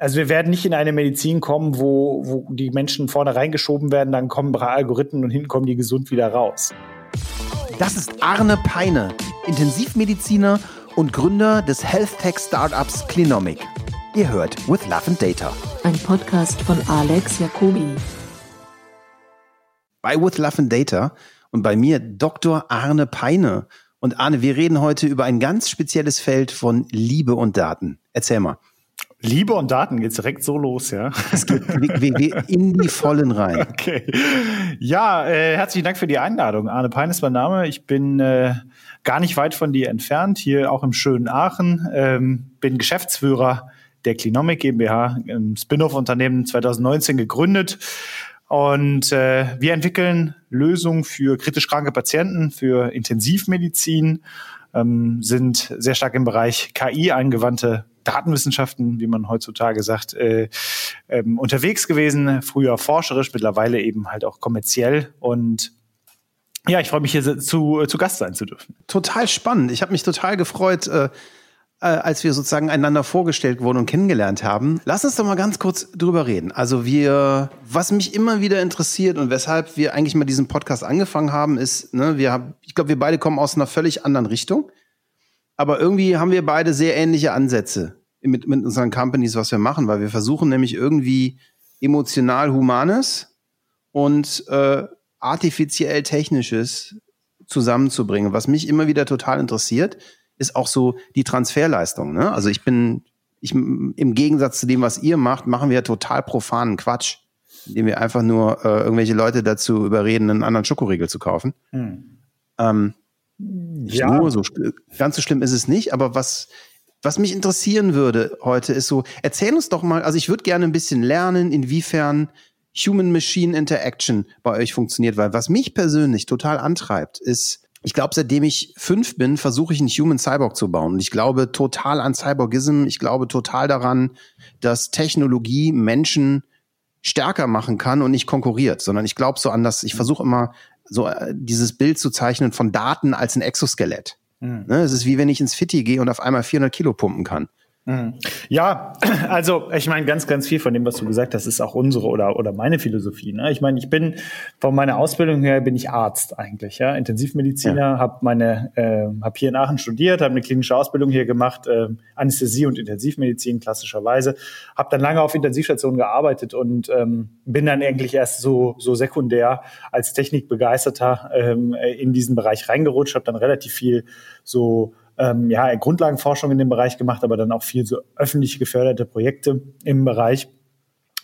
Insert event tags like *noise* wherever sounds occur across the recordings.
Also wir werden nicht in eine Medizin kommen, wo, wo die Menschen vorne reingeschoben werden, dann kommen drei Algorithmen und hinten kommen die gesund wieder raus. Das ist Arne Peine, Intensivmediziner und Gründer des Health Tech Startups Clinomic. Ihr hört With Love and Data. Ein Podcast von Alex Jacobi. Bei With Love and Data und bei mir Dr. Arne Peine. Und Arne, wir reden heute über ein ganz spezielles Feld von Liebe und Daten. Erzähl mal. Liebe und Daten geht's direkt so los, ja. Es geht in die Vollen rein. Okay. Ja, äh, herzlichen Dank für die Einladung. Arne Pein ist mein Name. Ich bin äh, gar nicht weit von dir entfernt, hier auch im schönen Aachen. Ähm, bin Geschäftsführer der Clinomic GmbH, ein Spin-off-Unternehmen 2019 gegründet. Und äh, wir entwickeln Lösungen für kritisch kranke Patienten, für Intensivmedizin, ähm, sind sehr stark im Bereich KI angewandte Datenwissenschaften, wie man heutzutage sagt, äh, ähm, unterwegs gewesen. Früher forscherisch, mittlerweile eben halt auch kommerziell. Und ja, ich freue mich hier zu, zu Gast sein zu dürfen. Total spannend. Ich habe mich total gefreut, äh, äh, als wir sozusagen einander vorgestellt wurden und kennengelernt haben. Lass uns doch mal ganz kurz drüber reden. Also wir, was mich immer wieder interessiert und weshalb wir eigentlich mal diesen Podcast angefangen haben, ist, ne, wir haben, ich glaube, wir beide kommen aus einer völlig anderen Richtung. Aber irgendwie haben wir beide sehr ähnliche Ansätze mit, mit unseren Companies, was wir machen, weil wir versuchen nämlich irgendwie emotional Humanes und äh, artifiziell Technisches zusammenzubringen. Was mich immer wieder total interessiert, ist auch so die Transferleistung. Ne? Also ich bin, ich, im Gegensatz zu dem, was ihr macht, machen wir total profanen Quatsch, indem wir einfach nur äh, irgendwelche Leute dazu überreden, einen anderen Schokoriegel zu kaufen. Hm. Ähm, ja. Nur so, ganz so schlimm ist es nicht, aber was, was mich interessieren würde heute ist so, erzähl uns doch mal, also ich würde gerne ein bisschen lernen, inwiefern Human-Machine Interaction bei euch funktioniert, weil was mich persönlich total antreibt, ist, ich glaube, seitdem ich fünf bin, versuche ich einen Human Cyborg zu bauen. Und ich glaube total an Cyborgism. Ich glaube total daran, dass Technologie Menschen stärker machen kann und nicht konkurriert, sondern ich glaube so an das, ich versuche immer so äh, dieses Bild zu zeichnen von Daten als ein Exoskelett. Mhm. Ne, es ist wie wenn ich ins Fitti gehe und auf einmal 400 Kilo pumpen kann. Mhm. Ja, *clears throat* also ich meine, ganz, ganz viel von dem, was du gesagt hast, ist auch unsere oder, oder meine Philosophie. Ne? Ich meine, ich bin von meiner Ausbildung her bin ich Arzt eigentlich, ja, Intensivmediziner, ja. habe meine, äh, habe hier in Aachen studiert, habe eine klinische Ausbildung hier gemacht, äh, Anästhesie und Intensivmedizin klassischerweise, habe dann lange auf Intensivstationen gearbeitet und ähm, bin dann eigentlich erst so so sekundär als Technikbegeisterter ähm, in diesen Bereich reingerutscht, habe dann relativ viel so ähm, ja, Grundlagenforschung in dem Bereich gemacht, aber dann auch viel so öffentlich geförderte Projekte im Bereich.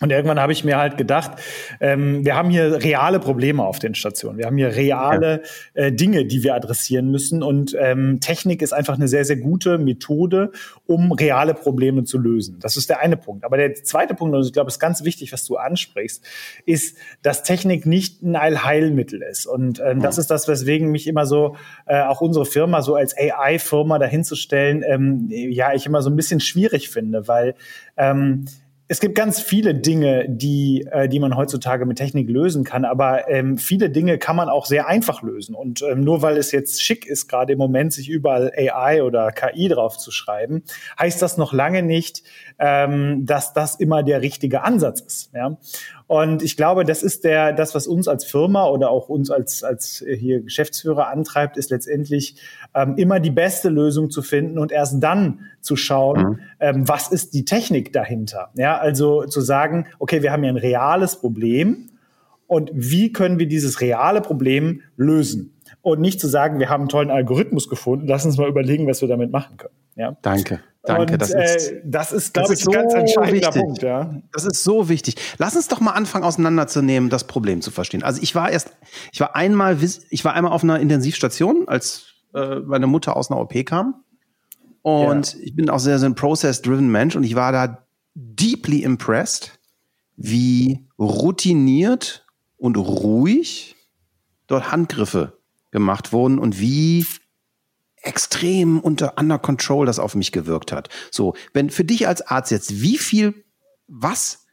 Und irgendwann habe ich mir halt gedacht, ähm, wir haben hier reale Probleme auf den Stationen. Wir haben hier reale äh, Dinge, die wir adressieren müssen. Und ähm, Technik ist einfach eine sehr, sehr gute Methode, um reale Probleme zu lösen. Das ist der eine Punkt. Aber der zweite Punkt, und ich glaube, es ist ganz wichtig, was du ansprichst, ist, dass Technik nicht ein Allheilmittel ist. Und ähm, das ist das, weswegen mich immer so, äh, auch unsere Firma so als AI-Firma dahinzustellen, ähm, ja, ich immer so ein bisschen schwierig finde, weil ähm, es gibt ganz viele Dinge, die, äh, die man heutzutage mit Technik lösen kann, aber ähm, viele Dinge kann man auch sehr einfach lösen. Und ähm, nur weil es jetzt schick ist, gerade im Moment sich überall AI oder KI drauf zu schreiben, heißt das noch lange nicht, ähm, dass das immer der richtige Ansatz ist. Ja? Und ich glaube, das ist der, das, was uns als Firma oder auch uns als, als hier Geschäftsführer antreibt, ist letztendlich ähm, immer die beste Lösung zu finden und erst dann zu schauen, mhm. ähm, was ist die Technik dahinter. Ja, also zu sagen, okay, wir haben hier ein reales Problem und wie können wir dieses reale Problem lösen? Und nicht zu sagen, wir haben einen tollen Algorithmus gefunden, lass uns mal überlegen, was wir damit machen können. Ja? Danke. Danke, und, das ist, äh, das ist glaube ich, ein ganz entscheidender wichtig. Punkt. Ja. Das ist so wichtig. Lass uns doch mal anfangen, auseinanderzunehmen, das Problem zu verstehen. Also ich war erst, ich war einmal, ich war einmal auf einer Intensivstation, als äh, meine Mutter aus einer OP kam. Und ja. ich bin auch sehr, sehr ein process-driven Mensch und ich war da deeply impressed, wie routiniert und ruhig dort Handgriffe gemacht wurden und wie extrem unter under control das auf mich gewirkt hat. So, wenn für dich als Arzt jetzt, wie viel, was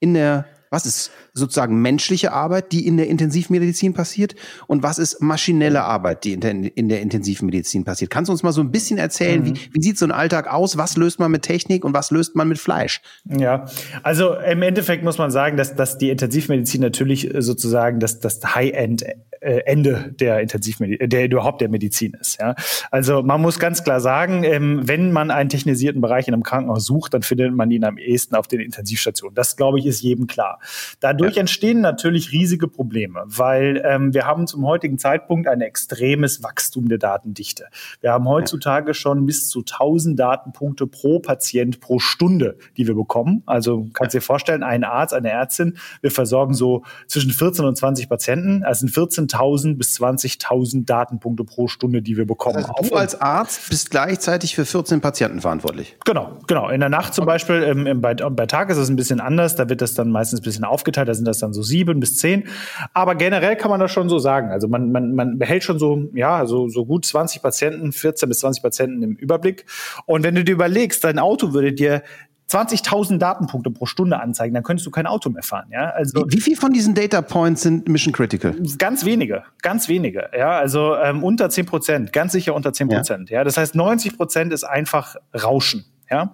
in der Was ist sozusagen menschliche Arbeit, die in der Intensivmedizin passiert? Und was ist maschinelle Arbeit, die in der, in der Intensivmedizin passiert? Kannst du uns mal so ein bisschen erzählen, mhm. wie, wie sieht so ein Alltag aus? Was löst man mit Technik und was löst man mit Fleisch? Ja, also im Endeffekt muss man sagen, dass, dass die Intensivmedizin natürlich sozusagen das, das High-End äh, Ende der Intensivmedizin, der überhaupt der Medizin ist. Ja? Also man muss ganz klar sagen, ähm, wenn man einen technisierten Bereich in einem Krankenhaus sucht, dann findet man ihn am ehesten auf den Intensivstationen. Das, glaube ich, ist jedem klar. Dadurch ja. entstehen natürlich riesige Probleme, weil ähm, wir haben zum heutigen Zeitpunkt ein extremes Wachstum der Datendichte. Wir haben heutzutage schon bis zu 1000 Datenpunkte pro Patient pro Stunde, die wir bekommen. Also kannst dir vorstellen, ein Arzt, eine Ärztin, wir versorgen so zwischen 14 und 20 Patienten, also sind 14.000 bis 20.000 Datenpunkte pro Stunde, die wir bekommen. Also du als Arzt bist gleichzeitig für 14 Patienten verantwortlich. Genau, genau. In der Nacht zum okay. Beispiel, ähm, bei, bei Tag ist es ein bisschen anders, da wird das dann meistens ein bisschen aufgeteilt, da sind das dann so sieben bis zehn. Aber generell kann man das schon so sagen. Also man, man, man behält schon so, ja, so, so gut 20 Patienten, 14 bis 20 Patienten im Überblick. Und wenn du dir überlegst, dein Auto würde dir 20.000 Datenpunkte pro Stunde anzeigen, dann könntest du kein Auto mehr fahren. Ja, also wie, wie viel von diesen Data Points sind Mission Critical? Ganz wenige, ganz wenige. Ja, also ähm, unter 10 Prozent, ganz sicher unter 10 Prozent. Ja. ja, das heißt 90 Prozent ist einfach Rauschen. Ja?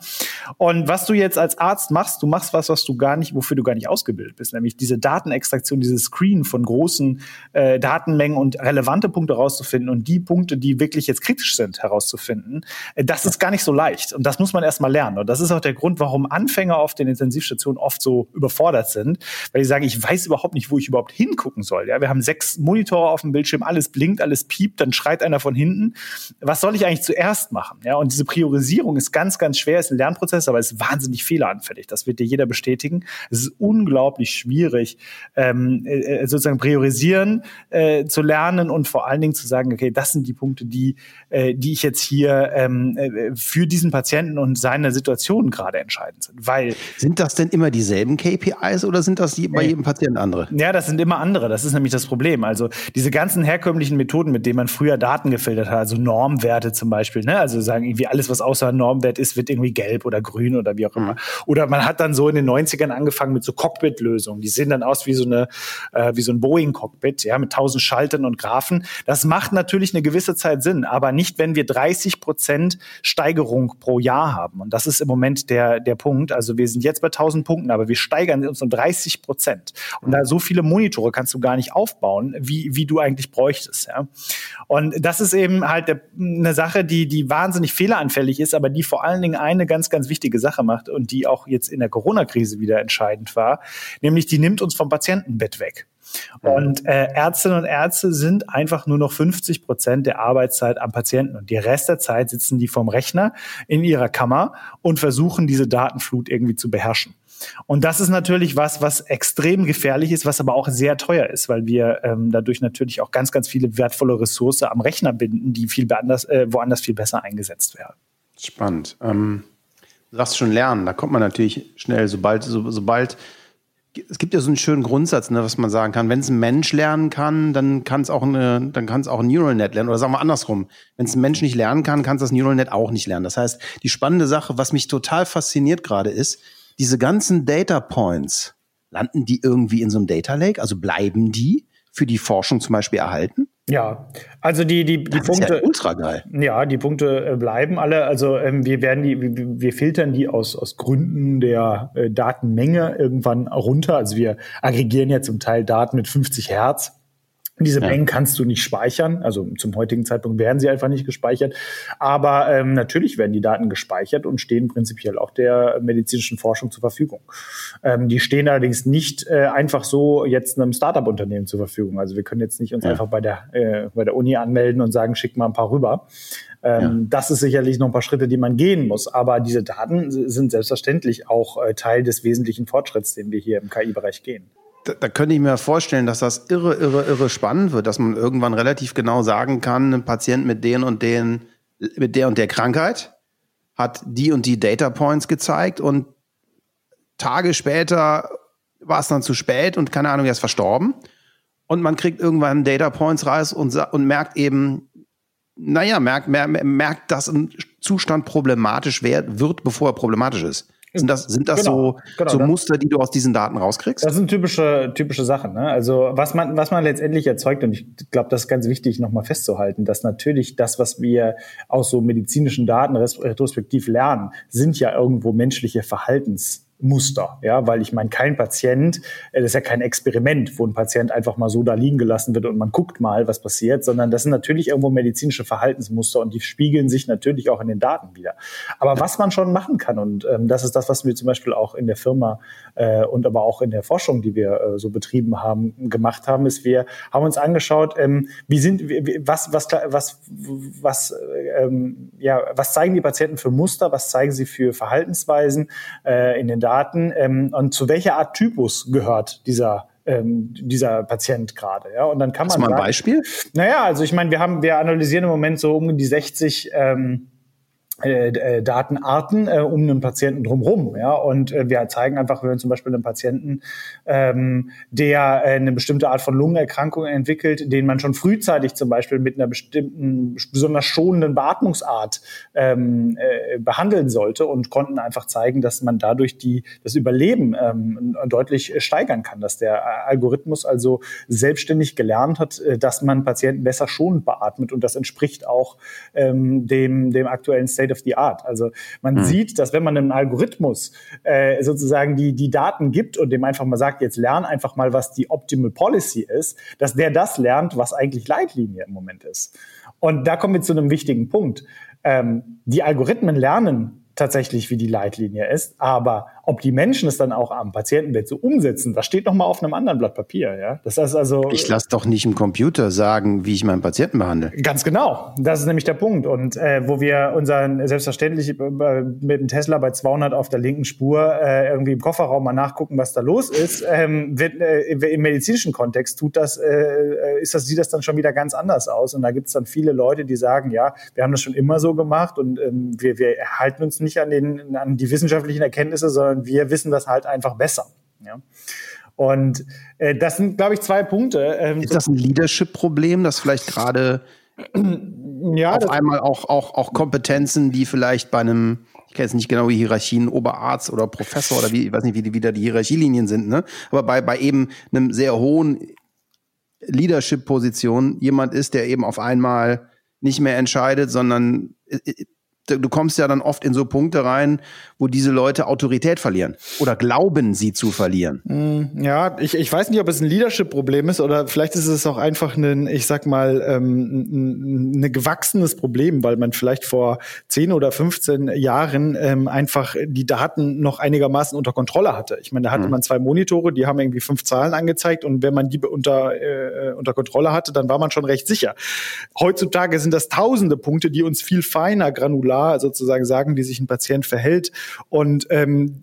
Und was du jetzt als Arzt machst, du machst was, was du gar nicht, wofür du gar nicht ausgebildet bist, nämlich diese Datenextraktion, dieses Screen von großen äh, Datenmengen und relevante Punkte herauszufinden und die Punkte, die wirklich jetzt kritisch sind, herauszufinden. Äh, das ist gar nicht so leicht und das muss man erstmal lernen. Und das ist auch der Grund, warum Anfänger auf den Intensivstationen oft so überfordert sind, weil die sagen, ich weiß überhaupt nicht, wo ich überhaupt hingucken soll. Ja, wir haben sechs Monitore auf dem Bildschirm, alles blinkt, alles piept, dann schreit einer von hinten. Was soll ich eigentlich zuerst machen? Ja, und diese Priorisierung ist ganz, ganz schwer, ist ein Lernprozess, aber es ist wahnsinnig fehleranfällig. Das wird dir jeder bestätigen. Es ist unglaublich schwierig, ähm, äh, äh, sozusagen priorisieren äh, zu lernen und vor allen Dingen zu sagen, okay, das sind die Punkte, die, äh, die ich jetzt hier ähm, äh, für diesen Patienten und seine Situation gerade entscheidend sind. Weil sind das denn immer dieselben KPIs oder sind das bei jedem Patienten andere? Ja, das sind immer andere. Das ist nämlich das Problem. Also diese ganzen herkömmlichen Methoden, mit denen man früher Daten gefiltert hat, also Normwerte zum Beispiel, ne? also sagen irgendwie alles, was außer Normwert ist, wird irgendwie gelb oder grün oder wie auch immer. Mhm. Oder man hat dann so in den 90ern angefangen mit so Cockpit-Lösungen. Die sehen dann aus wie so eine, äh, wie so ein Boeing-Cockpit, ja, mit tausend Schaltern und Graphen. Das macht natürlich eine gewisse Zeit Sinn, aber nicht, wenn wir 30 Prozent Steigerung pro Jahr haben. Und das ist im Moment der, der Punkt. Also wir sind jetzt bei 1000 Punkten, aber wir steigern uns um 30 Prozent. Und da so viele Monitore kannst du gar nicht aufbauen, wie, wie du eigentlich bräuchtest, ja. Und das ist eben halt der, eine Sache, die, die wahnsinnig fehleranfällig ist, aber die vor allen Dingen eine ganz, ganz wichtige Sache macht und die auch jetzt in der Corona-Krise wieder entscheidend war, nämlich die nimmt uns vom Patientenbett weg. Und äh, Ärztinnen und Ärzte sind einfach nur noch 50 Prozent der Arbeitszeit am Patienten und die Rest der Zeit sitzen die vom Rechner in ihrer Kammer und versuchen diese Datenflut irgendwie zu beherrschen. Und das ist natürlich was, was extrem gefährlich ist, was aber auch sehr teuer ist, weil wir ähm, dadurch natürlich auch ganz, ganz viele wertvolle Ressourcen am Rechner binden, die viel äh, woanders viel besser eingesetzt werden. Spannend. Ähm du sagst schon lernen, da kommt man natürlich schnell, sobald, so, sobald, es gibt ja so einen schönen Grundsatz, ne, was man sagen kann, wenn es ein Mensch lernen kann, dann kann es auch dann kann es auch ein Neural Net lernen. Oder sagen wir andersrum, wenn es ein Mensch nicht lernen kann, kann es das Neural Net auch nicht lernen. Das heißt, die spannende Sache, was mich total fasziniert gerade ist, diese ganzen Data Points, landen die irgendwie in so einem Data Lake? Also bleiben die für die Forschung zum Beispiel erhalten? Ja, also die die die das Punkte ist ja ultra geil. Ja, die Punkte äh, bleiben alle. Also ähm, wir werden die wir, wir filtern die aus aus Gründen der äh, Datenmenge irgendwann runter. Also wir aggregieren ja zum Teil Daten mit 50 Hertz diese ja. Mengen kannst du nicht speichern. Also zum heutigen Zeitpunkt werden sie einfach nicht gespeichert. Aber ähm, natürlich werden die Daten gespeichert und stehen prinzipiell auch der medizinischen Forschung zur Verfügung. Ähm, die stehen allerdings nicht äh, einfach so jetzt einem Startup-Unternehmen zur Verfügung. Also wir können jetzt nicht uns ja. einfach bei der, äh, bei der Uni anmelden und sagen, schick mal ein paar rüber. Ähm, ja. Das ist sicherlich noch ein paar Schritte, die man gehen muss. Aber diese Daten sind selbstverständlich auch äh, Teil des wesentlichen Fortschritts, den wir hier im KI-Bereich gehen da, da könnte ich mir vorstellen, dass das irre, irre, irre spannend wird, dass man irgendwann relativ genau sagen kann, ein Patient mit den und den, mit der und der Krankheit hat die und die Data Points gezeigt und Tage später war es dann zu spät und keine Ahnung, er ist verstorben. Und man kriegt irgendwann Data Points raus und, und merkt eben, naja, merkt, merkt, merkt, dass ein Zustand problematisch wird, wird, bevor er problematisch ist. Sind das, sind das genau, so, genau, so Muster, die du aus diesen Daten rauskriegst? Das sind typische, typische Sachen. Ne? Also was man, was man letztendlich erzeugt, und ich glaube, das ist ganz wichtig, nochmal festzuhalten, dass natürlich das, was wir aus so medizinischen Daten retrospektiv lernen, sind ja irgendwo menschliche Verhaltens Muster, ja, weil ich meine, kein Patient, äh, das ist ja kein Experiment, wo ein Patient einfach mal so da liegen gelassen wird und man guckt mal, was passiert, sondern das sind natürlich irgendwo medizinische Verhaltensmuster und die spiegeln sich natürlich auch in den Daten wieder. Aber was man schon machen kann und ähm, das ist das, was wir zum Beispiel auch in der Firma äh, und aber auch in der Forschung, die wir äh, so betrieben haben, gemacht haben, ist, wir haben uns angeschaut, ähm, wie sind, wie, was, was, was, was, ähm, ja, was zeigen die Patienten für Muster, was zeigen sie für Verhaltensweisen äh, in den Daten ähm, und zu welcher Art Typus gehört dieser ähm, dieser Patient gerade. Ja? Und dann kann man. Hast du mal ein Beispiel? Naja, also ich meine, wir haben, wir analysieren im Moment so um die 60 ähm, äh, äh, Datenarten äh, um einen Patienten drumherum. Ja? Und äh, wir zeigen einfach, wenn zum Beispiel einen Patienten, ähm, der äh, eine bestimmte Art von Lungenerkrankung entwickelt, den man schon frühzeitig zum Beispiel mit einer bestimmten, besonders schonenden Beatmungsart ähm, äh, behandeln sollte und konnten einfach zeigen, dass man dadurch die, das Überleben ähm, deutlich steigern kann, dass der Algorithmus also selbstständig gelernt hat, dass man Patienten besser schonend beatmet und das entspricht auch ähm, dem, dem aktuellen State State of the Art. Also man mhm. sieht, dass wenn man einem Algorithmus äh, sozusagen die, die Daten gibt und dem einfach mal sagt, jetzt lern einfach mal, was die Optimal Policy ist, dass der das lernt, was eigentlich Leitlinie im Moment ist. Und da kommen wir zu einem wichtigen Punkt. Ähm, die Algorithmen lernen tatsächlich, wie die Leitlinie ist. Aber ob die Menschen es dann auch am Patientenbett so umsetzen, das steht noch mal auf einem anderen Blatt Papier. Ja, das heißt also. Ich lasse doch nicht im Computer sagen, wie ich meinen Patienten behandle. Ganz genau. Das ist nämlich der Punkt. Und äh, wo wir unseren selbstverständlich äh, mit dem Tesla bei 200 auf der linken Spur äh, irgendwie im Kofferraum mal nachgucken, was da los ist, ähm, wird, äh, im medizinischen Kontext tut das, äh, äh, ist das sieht das dann schon wieder ganz anders aus. Und da gibt es dann viele Leute, die sagen, ja, wir haben das schon immer so gemacht und ähm, wir, wir halten uns nicht an, den, an die wissenschaftlichen Erkenntnisse, sondern wir wissen das halt einfach besser. Ja. Und äh, das sind, glaube ich, zwei Punkte. Ähm, ist das ein Leadership-Problem, dass vielleicht gerade *clears throat* ja, auf einmal auch, auch, auch Kompetenzen, die vielleicht bei einem, ich kenne jetzt nicht genau die Hierarchien, Oberarzt oder Professor oder wie, ich weiß nicht, wie, die, wie da die Hierarchielinien sind, ne? aber bei, bei eben einem sehr hohen Leadership-Position jemand ist, der eben auf einmal nicht mehr entscheidet, sondern äh, äh, du kommst ja dann oft in so Punkte rein, wo diese Leute Autorität verlieren oder glauben, sie zu verlieren. Mm, ja, ich, ich weiß nicht, ob es ein Leadership-Problem ist oder vielleicht ist es auch einfach ein, ich sag mal, ähm, ein, ein gewachsenes Problem, weil man vielleicht vor 10 oder 15 Jahren ähm, einfach die Daten noch einigermaßen unter Kontrolle hatte. Ich meine, da hatte mhm. man zwei Monitore, die haben irgendwie fünf Zahlen angezeigt und wenn man die unter, äh, unter Kontrolle hatte, dann war man schon recht sicher. Heutzutage sind das tausende Punkte, die uns viel feiner, granular sozusagen sagen, wie sich ein Patient verhält und ähm,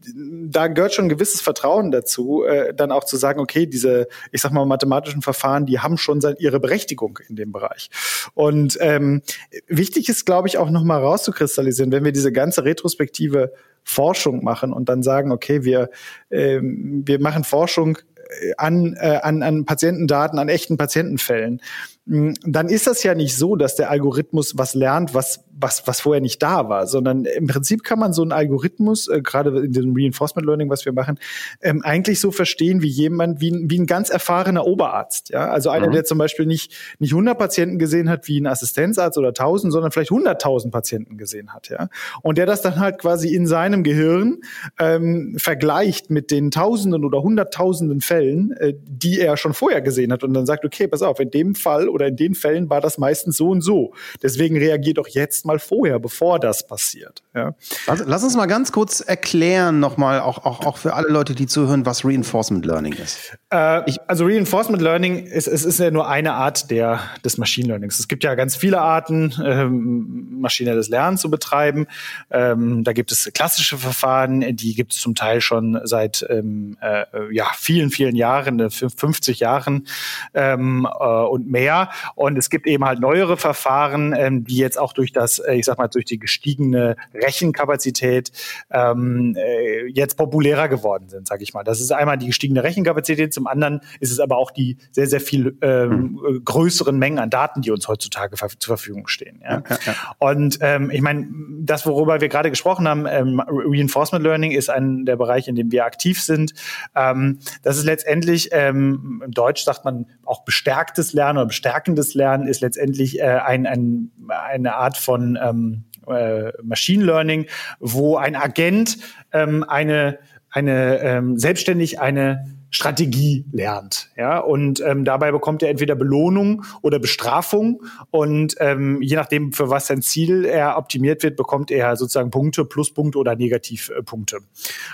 da gehört schon ein gewisses Vertrauen dazu, äh, dann auch zu sagen, okay, diese, ich sag mal, mathematischen Verfahren, die haben schon ihre Berechtigung in dem Bereich. Und ähm, wichtig ist, glaube ich, auch nochmal rauszukristallisieren, wenn wir diese ganze retrospektive Forschung machen und dann sagen, okay, wir, ähm, wir machen Forschung äh, an, äh, an, an Patientendaten, an echten Patientenfällen, hm, dann ist das ja nicht so, dass der Algorithmus was lernt, was was, was vorher nicht da war, sondern im Prinzip kann man so einen Algorithmus, äh, gerade in diesem Reinforcement Learning, was wir machen, ähm, eigentlich so verstehen wie jemand, wie, wie ein ganz erfahrener Oberarzt. Ja? Also einer, mhm. der zum Beispiel nicht, nicht 100 Patienten gesehen hat wie ein Assistenzarzt oder 1000, sondern vielleicht 100.000 Patienten gesehen hat. Ja? Und der das dann halt quasi in seinem Gehirn ähm, vergleicht mit den Tausenden oder Hunderttausenden Fällen, äh, die er schon vorher gesehen hat und dann sagt, okay, pass auf, in dem Fall oder in den Fällen war das meistens so und so. Deswegen reagiert doch jetzt mal mal vorher, bevor das passiert. Ja. Lass, lass uns mal ganz kurz erklären, nochmal, auch, auch, auch für alle Leute, die zuhören, was Reinforcement Learning ist. Äh, ich, also Reinforcement Learning ist, ist, ist ja nur eine Art der, des Machine Learnings. Es gibt ja ganz viele Arten, ähm, maschinelles Lernen zu betreiben. Ähm, da gibt es klassische Verfahren, die gibt es zum Teil schon seit ähm, äh, ja, vielen, vielen Jahren, 50 äh, Jahren ähm, äh, und mehr. Und es gibt eben halt neuere Verfahren, ähm, die jetzt auch durch das, äh, ich sag mal, durch die gestiegene Rechenkapazität ähm, äh, jetzt populärer geworden sind, sage ich mal. Das ist einmal die gestiegene Rechenkapazität, zum anderen ist es aber auch die sehr, sehr viel ähm, mhm. größeren Mengen an Daten, die uns heutzutage zur Verfügung stehen. Ja? ja, ja. Und ähm, ich meine, das, worüber wir gerade gesprochen haben, ähm, Reinforcement Learning ist ein der Bereich, in dem wir aktiv sind. Ähm, das ist letztendlich, ähm, im Deutsch sagt man auch bestärktes Lernen oder bestärkendes Lernen ist letztendlich äh, ein, ein, eine Art von ähm, äh, Machine Learning, wo ein Agent ähm, eine, eine ähm, selbstständig eine Strategie lernt. Ja, und ähm, dabei bekommt er entweder Belohnung oder Bestrafung. Und ähm, je nachdem, für was sein Ziel er optimiert wird, bekommt er sozusagen Punkte, Pluspunkte oder Negativpunkte.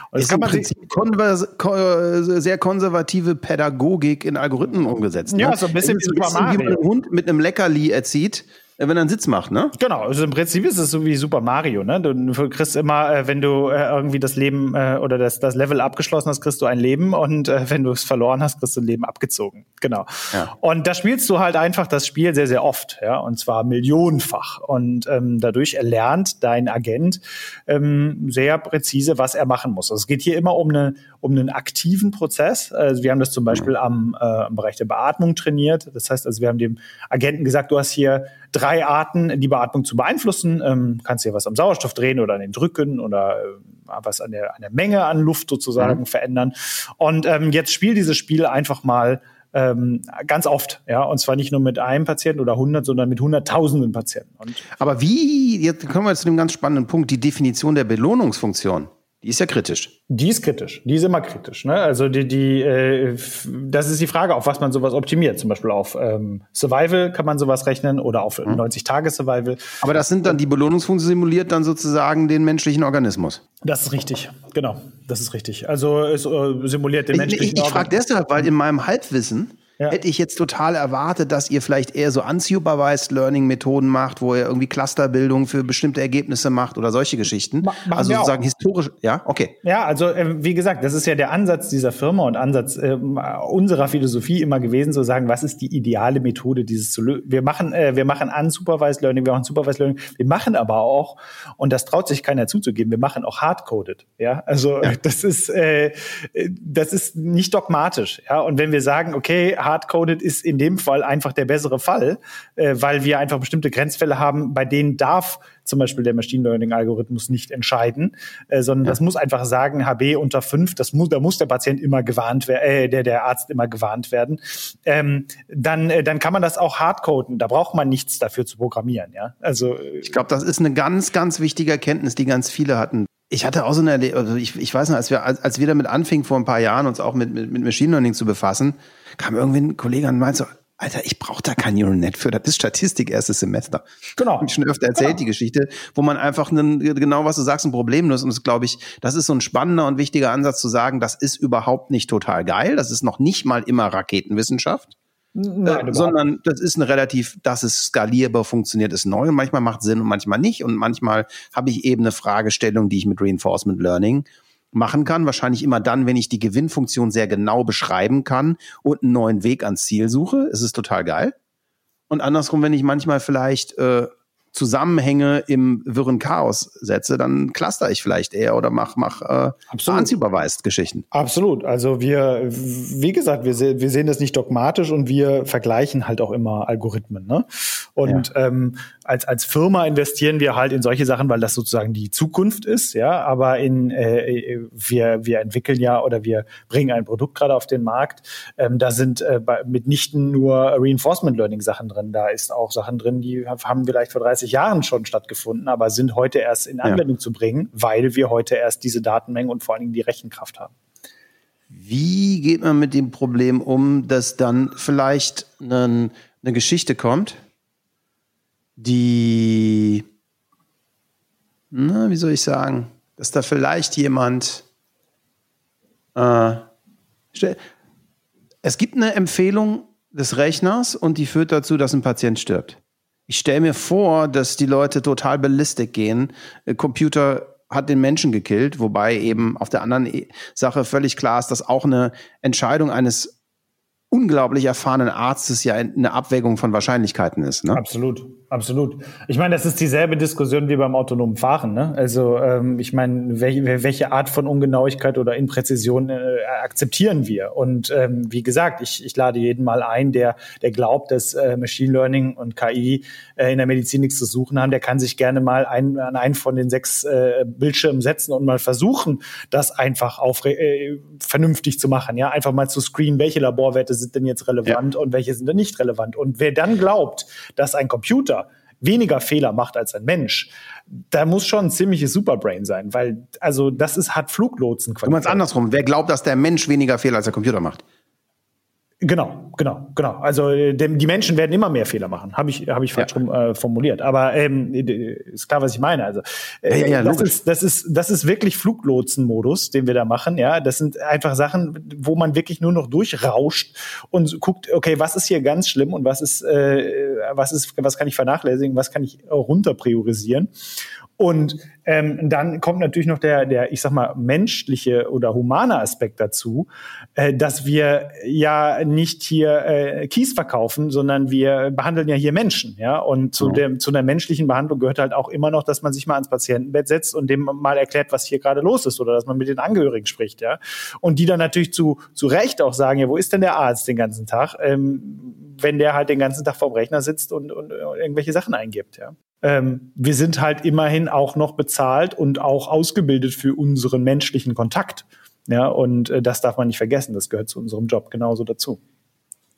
Und ist im Prinzip konvers sehr konservative Pädagogik in Algorithmen umgesetzt. Ne? Ja, so ein bisschen, wie, ein bisschen wie man einen Hund mit einem Leckerli erzieht wenn er einen Sitz macht, ne? Genau, also im Prinzip ist es so wie Super Mario, ne? Du kriegst immer, äh, wenn du äh, irgendwie das Leben äh, oder das, das Level abgeschlossen hast, kriegst du ein Leben und wenn du es verloren hast, kriegst du ein Leben abgezogen. Genau. Ja. Und da spielst du halt einfach das Spiel sehr, sehr oft, ja, und zwar millionenfach. Und ähm, dadurch erlernt dein Agent ähm, sehr präzise, was er machen muss. Also es geht hier immer um, eine, um einen aktiven Prozess. Also wir haben das zum Beispiel am, äh, im Bereich der Beatmung trainiert. Das heißt also, wir haben dem Agenten gesagt, du hast hier drei Arten, die Beatmung zu beeinflussen. Ähm, kannst hier was am Sauerstoff drehen oder an den Drücken oder äh, was an der, an der Menge an Luft sozusagen mhm. verändern. Und ähm, jetzt spiel dieses Spiel einfach mal ähm, ganz oft, ja, und zwar nicht nur mit einem Patienten oder hundert, sondern mit hunderttausenden Patienten. Und Aber wie, jetzt kommen wir zu dem ganz spannenden Punkt, die Definition der Belohnungsfunktion. Die ist ja kritisch. Die ist kritisch. Die ist immer kritisch. Ne? Also die, die, äh, das ist die Frage, auf was man sowas optimiert. Zum Beispiel auf ähm, Survival kann man sowas rechnen oder auf mhm. 90 Tage Survival. Aber das sind dann die Belohnungsfunktionen simuliert dann sozusagen den menschlichen Organismus. Das ist richtig. Genau, das ist richtig. Also es äh, simuliert den menschlichen ich, ich, ich frage deshalb, weil in meinem Halbwissen ja. Hätte ich jetzt total erwartet, dass ihr vielleicht eher so unsupervised Learning Methoden macht, wo ihr irgendwie Clusterbildung für bestimmte Ergebnisse macht oder solche Geschichten. Ma also sozusagen historisch, ja, okay. Ja, also äh, wie gesagt, das ist ja der Ansatz dieser Firma und Ansatz äh, unserer Philosophie immer gewesen, zu sagen, was ist die ideale Methode, dieses zu lösen. Wir machen, äh, wir machen unsupervised Learning, wir machen supervised Learning, wir machen aber auch, und das traut sich keiner zuzugeben, wir machen auch hardcoded. Ja, also ja. *laughs* das ist, äh, das ist nicht dogmatisch. Ja, und wenn wir sagen, okay, hardcoded ist in dem Fall einfach der bessere Fall, äh, weil wir einfach bestimmte Grenzfälle haben, bei denen darf zum Beispiel der Machine Learning Algorithmus nicht entscheiden, äh, sondern ja. das muss einfach sagen, HB unter fünf, das muss, da muss der Patient immer gewarnt werden, äh, der, der Arzt immer gewarnt werden. Ähm, dann, äh, dann kann man das auch hardcoden. Da braucht man nichts dafür zu programmieren, ja. Also, äh, ich glaube, das ist eine ganz, ganz wichtige Erkenntnis, die ganz viele hatten. Ich hatte auch so eine, also ich, ich weiß noch, als wir, als, als wir damit anfingen vor ein paar Jahren, uns auch mit, mit, mit Machine Learning zu befassen, kam irgendwie ein Kollege und meinte so, Alter, ich brauche da kein Neural Net für. Das ist Statistik erstes Semester. Genau. Ich schon öfter erzählt genau. die Geschichte, wo man einfach einen, genau was du sagst, ein Problem löst. Und das glaube ich, das ist so ein spannender und wichtiger Ansatz zu sagen, das ist überhaupt nicht total geil. Das ist noch nicht mal immer Raketenwissenschaft. Nein, äh, sondern das ist eine relativ, dass es skalierbar funktioniert, ist neu und manchmal macht Sinn und manchmal nicht. Und manchmal habe ich eben eine Fragestellung, die ich mit Reinforcement Learning machen kann. Wahrscheinlich immer dann, wenn ich die Gewinnfunktion sehr genau beschreiben kann und einen neuen Weg ans Ziel suche. Es ist total geil. Und andersrum, wenn ich manchmal vielleicht äh, Zusammenhänge im wirren Chaos setze, dann cluster ich vielleicht eher oder mach, mach äh, unsupervised Geschichten. Absolut. Also wir, wie gesagt, wir, se wir sehen das nicht dogmatisch und wir vergleichen halt auch immer Algorithmen. Ne? Und ja. ähm, als, als Firma investieren wir halt in solche Sachen, weil das sozusagen die Zukunft ist, ja. Aber in äh, wir, wir entwickeln ja oder wir bringen ein Produkt gerade auf den Markt. Ähm, da sind äh, mitnichten nur Reinforcement Learning Sachen drin. Da ist auch Sachen drin, die haben vielleicht vor 30 Jahren schon stattgefunden, aber sind heute erst in Anwendung ja. zu bringen, weil wir heute erst diese Datenmengen und vor allen Dingen die Rechenkraft haben. Wie geht man mit dem Problem um, dass dann vielleicht eine, eine Geschichte kommt, die, na, wie soll ich sagen, dass da vielleicht jemand, äh, es gibt eine Empfehlung des Rechners und die führt dazu, dass ein Patient stirbt. Ich stelle mir vor, dass die Leute total ballistik gehen. Computer hat den Menschen gekillt, wobei eben auf der anderen e-, Sache völlig klar ist, dass auch eine Entscheidung eines unglaublich erfahrenen Arztes ja eine Abwägung von Wahrscheinlichkeiten ist. Ne? Absolut, absolut. Ich meine, das ist dieselbe Diskussion wie beim autonomen Fahren. Ne? Also ähm, ich meine, welche, welche Art von Ungenauigkeit oder Impräzision äh, akzeptieren wir? Und ähm, wie gesagt, ich, ich lade jeden mal ein, der, der glaubt, dass äh, Machine Learning und KI äh, in der Medizin nichts zu suchen haben, der kann sich gerne mal ein, an einen von den sechs äh, Bildschirmen setzen und mal versuchen, das einfach auf, äh, vernünftig zu machen. Ja, einfach mal zu screenen, welche Laborwerte sind denn jetzt relevant ja. und welche sind denn nicht relevant. Und wer dann glaubt, dass ein Computer weniger Fehler macht als ein Mensch, da muss schon ein ziemliches Superbrain sein, weil also das ist hat Fluglotsen. Du meinst andersrum, wer glaubt, dass der Mensch weniger Fehler als der Computer macht? Genau, genau, genau. Also äh, die Menschen werden immer mehr Fehler machen, habe ich habe ich falsch ja. rum, äh, formuliert. Aber ähm, ist klar, was ich meine. Also äh, ja, ja, das ist das ist das ist wirklich Fluglotsenmodus, den wir da machen. Ja, das sind einfach Sachen, wo man wirklich nur noch durchrauscht und guckt, okay, was ist hier ganz schlimm und was ist äh, was ist was kann ich vernachlässigen, was kann ich runter priorisieren und ähm, dann kommt natürlich noch der, der, ich sag mal, menschliche oder humane Aspekt dazu, äh, dass wir ja nicht hier äh, Kies verkaufen, sondern wir behandeln ja hier Menschen, ja. Und zu, dem, zu einer menschlichen Behandlung gehört halt auch immer noch, dass man sich mal ans Patientenbett setzt und dem mal erklärt, was hier gerade los ist oder dass man mit den Angehörigen spricht, ja. Und die dann natürlich zu, zu Recht auch sagen, ja, wo ist denn der Arzt den ganzen Tag, ähm, wenn der halt den ganzen Tag vorm Rechner sitzt und, und, und irgendwelche Sachen eingibt, ja ähm, wir sind halt immerhin auch noch bezahlt und auch ausgebildet für unseren menschlichen Kontakt. Ja, und äh, das darf man nicht vergessen. Das gehört zu unserem Job genauso dazu.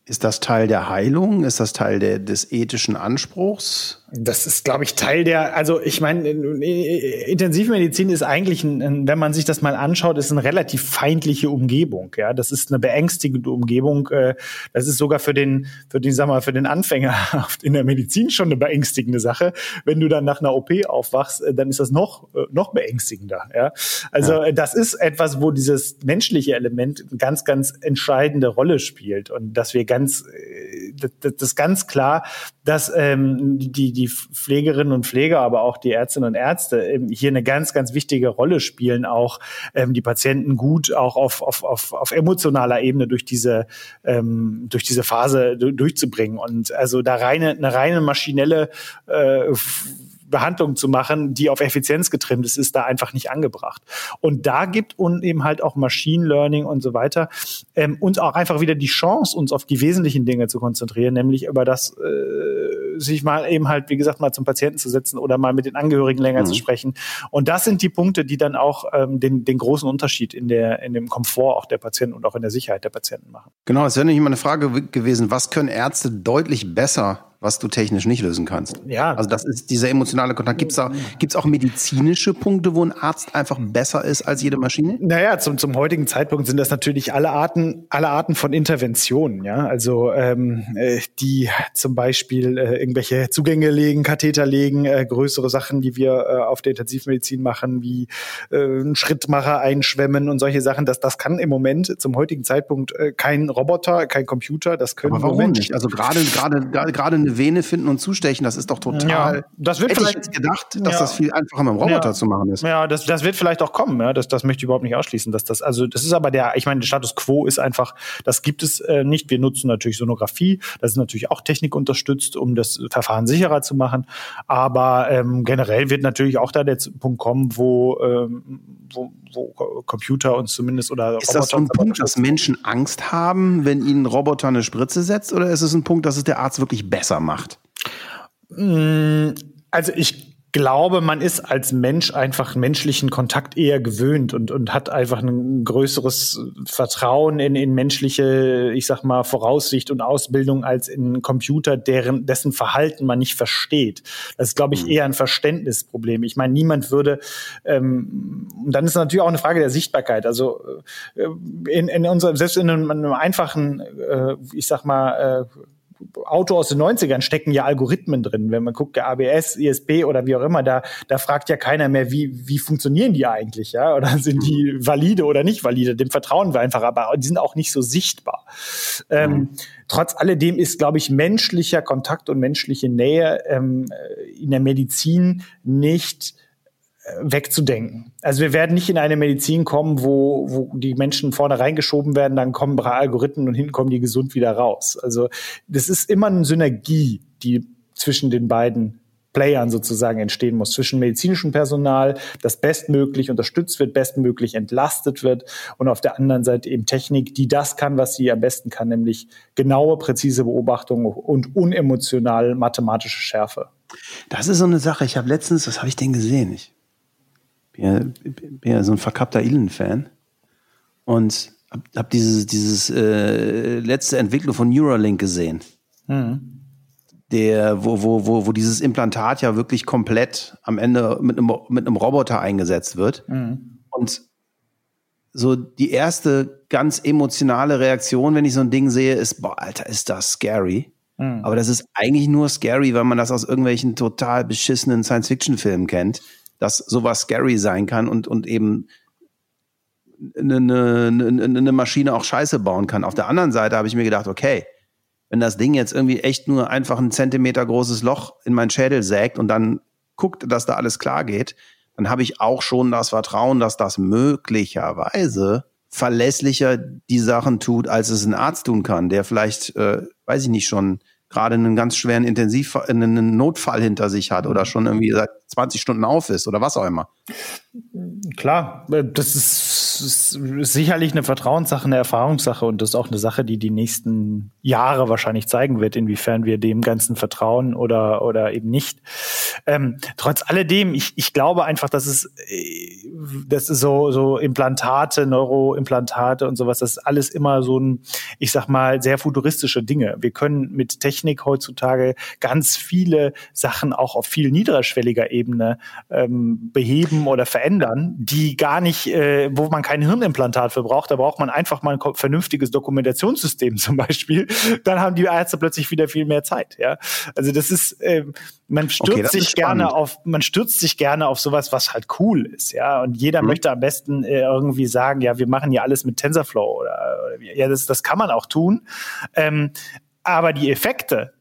Ist das Teil der Heilung? Ist das Teil der, des ethischen Anspruchs? Das ist, glaube ich, Teil der, also ich meine, Intensivmedizin ist eigentlich, ein, wenn man sich das mal anschaut, ist eine relativ feindliche Umgebung. Ja, das ist eine beängstigende Umgebung. Äh, das ist sogar für den, für den, sag mal, für den Anfänger *laughs* in der Medizin schon eine beängstigende Sache. Wenn du dann nach einer OP aufwachst, äh, dann ist das noch, äh, noch beängstigender. Ja, also ja. das ist etwas, wo dieses menschliche Element eine ganz, ganz entscheidende Rolle spielt und dass wir ganz, das, das ganz klar, dass ähm, die die Pflegerinnen und Pfleger, aber auch die Ärztinnen und Ärzte ähm, hier eine ganz, ganz wichtige Rolle spielen, auch ähm, die Patienten gut auch auf, auf, auf, auf emotionaler Ebene durch diese, ähm, durch diese Phase durchzubringen. Und also da reine, eine reine maschinelle äh, Behandlung zu machen, die auf Effizienz getrimmt ist, ist da einfach nicht angebracht. Und da gibt uns eben halt auch Machine Learning und so weiter ähm, uns auch einfach wieder die Chance, uns auf die wesentlichen Dinge zu konzentrieren, nämlich über das äh, sich mal eben halt, wie gesagt, mal zum Patienten zu setzen oder mal mit den Angehörigen länger mhm. zu sprechen. Und das sind die Punkte, die dann auch ähm, den, den großen Unterschied in der in dem Komfort auch der Patienten und auch in der Sicherheit der Patienten machen. Genau, das wäre nämlich mal eine Frage gewesen, was können Ärzte deutlich besser was du technisch nicht lösen kannst. Ja. Also das ist dieser emotionale Kontakt. Gibt es auch, gibt's auch medizinische Punkte, wo ein Arzt einfach besser ist als jede Maschine? Naja, zum, zum heutigen Zeitpunkt sind das natürlich alle Arten, alle Arten von Interventionen. Ja, also ähm, äh, die zum Beispiel äh, irgendwelche Zugänge legen, Katheter legen, äh, größere Sachen, die wir äh, auf der Intensivmedizin machen, wie äh, einen Schrittmacher einschwemmen und solche Sachen. Das, das kann im Moment zum heutigen Zeitpunkt äh, kein Roboter, kein Computer. Das können Aber warum nicht? Also gerade gerade gerade eine Vene finden und zustechen, das ist doch total. Ja, das wird vielleicht ich gedacht, dass ja. das viel einfacher mit dem Roboter ja. zu machen ist. Ja, das, das wird vielleicht auch kommen. Ja, das, das möchte ich überhaupt nicht ausschließen, dass das also das ist aber der, ich meine, der Status Quo ist einfach, das gibt es äh, nicht. Wir nutzen natürlich Sonographie, das ist natürlich auch Technik unterstützt, um das Verfahren sicherer zu machen. Aber ähm, generell wird natürlich auch da der Punkt kommen, wo ähm, wo, wo Computer uns zumindest oder ist Roboter das so ein Punkt, dass Menschen Angst haben, wenn ihnen Roboter eine Spritze setzt, oder ist es ein Punkt, dass es der Arzt wirklich besser macht? Mm, also ich glaube, man ist als Mensch einfach menschlichen Kontakt eher gewöhnt und, und hat einfach ein größeres Vertrauen in, in menschliche, ich sag mal, Voraussicht und Ausbildung als in Computer, deren, dessen Verhalten man nicht versteht. Das ist, glaube ich, mhm. eher ein Verständnisproblem. Ich meine, niemand würde, ähm, und dann ist natürlich auch eine Frage der Sichtbarkeit. Also äh, in, in unserem, selbst in einem, einem einfachen, äh, ich sag mal, äh, Auto aus den 90ern stecken ja Algorithmen drin. Wenn man guckt, der ABS, ISP oder wie auch immer, da, da fragt ja keiner mehr, wie, wie funktionieren die eigentlich, ja? Oder sind die valide oder nicht valide? Dem vertrauen wir einfach, aber die sind auch nicht so sichtbar. Ähm, mhm. Trotz alledem ist, glaube ich, menschlicher Kontakt und menschliche Nähe ähm, in der Medizin nicht wegzudenken. Also wir werden nicht in eine Medizin kommen, wo, wo die Menschen vorne reingeschoben werden, dann kommen drei Algorithmen und hinten kommen die gesund wieder raus. Also das ist immer eine Synergie, die zwischen den beiden Playern sozusagen entstehen muss, zwischen medizinischem Personal, das bestmöglich unterstützt wird, bestmöglich entlastet wird und auf der anderen Seite eben Technik, die das kann, was sie am besten kann, nämlich genaue, präzise Beobachtung und unemotional mathematische Schärfe. Das ist so eine Sache. Ich habe letztens, was habe ich denn gesehen? Ich ja, bin ja so ein verkappter Elon-Fan und habe hab dieses, dieses äh, letzte Entwicklung von Neuralink gesehen. Mhm. Der, wo, wo, wo, wo dieses Implantat ja wirklich komplett am Ende mit einem, mit einem Roboter eingesetzt wird. Mhm. Und so die erste ganz emotionale Reaktion, wenn ich so ein Ding sehe, ist, boah, Alter, ist das scary. Mhm. Aber das ist eigentlich nur scary, weil man das aus irgendwelchen total beschissenen Science-Fiction-Filmen kennt dass sowas scary sein kann und, und eben eine, eine, eine Maschine auch Scheiße bauen kann. Auf der anderen Seite habe ich mir gedacht, okay, wenn das Ding jetzt irgendwie echt nur einfach ein Zentimeter großes Loch in meinen Schädel sägt und dann guckt, dass da alles klar geht, dann habe ich auch schon das Vertrauen, dass das möglicherweise verlässlicher die Sachen tut, als es ein Arzt tun kann, der vielleicht, äh, weiß ich nicht, schon gerade einen ganz schweren Intensiv, einen Notfall hinter sich hat oder schon irgendwie seit 20 Stunden auf ist oder was auch immer. Klar, das ist, ist sicherlich eine Vertrauenssache, eine Erfahrungssache und das ist auch eine Sache, die die nächsten Jahre wahrscheinlich zeigen wird, inwiefern wir dem Ganzen vertrauen oder, oder eben nicht. Ähm, trotz alledem, ich, ich glaube einfach, dass es, äh, das so, so Implantate, Neuroimplantate und sowas, das ist alles immer so ein, ich sag mal, sehr futuristische Dinge. Wir können mit Technik heutzutage ganz viele Sachen auch auf viel niederschwelliger Ebene ähm, beheben oder verändern, die gar nicht, äh, wo man kein Hirnimplantat für braucht, da braucht man einfach mal ein vernünftiges Dokumentationssystem *laughs* zum Beispiel. Dann haben die Ärzte plötzlich wieder viel mehr Zeit. Ja, also das ist, äh, man stürzt okay, sich gerne auf, man stürzt sich gerne auf sowas, was halt cool ist. Ja, und jeder mhm. möchte am besten äh, irgendwie sagen, ja, wir machen ja alles mit TensorFlow oder, oder ja, das, das kann man auch tun. Ähm, aber die Effekte,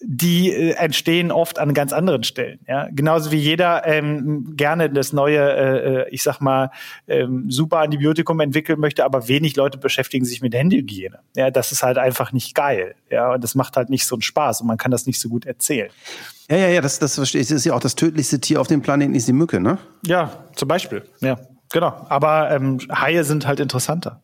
die äh, entstehen oft an ganz anderen Stellen. Ja? Genauso wie jeder ähm, gerne das neue, äh, äh, ich sag mal, ähm, super Antibiotikum entwickeln möchte, aber wenig Leute beschäftigen sich mit Händehygiene. Ja, das ist halt einfach nicht geil. Ja, und das macht halt nicht so einen Spaß und man kann das nicht so gut erzählen. Ja, ja, ja, das, das verstehe ich. Das ist ja auch das tödlichste Tier auf dem Planeten ist die Mücke, ne? Ja, zum Beispiel. Ja, genau. Aber ähm, Haie sind halt interessanter.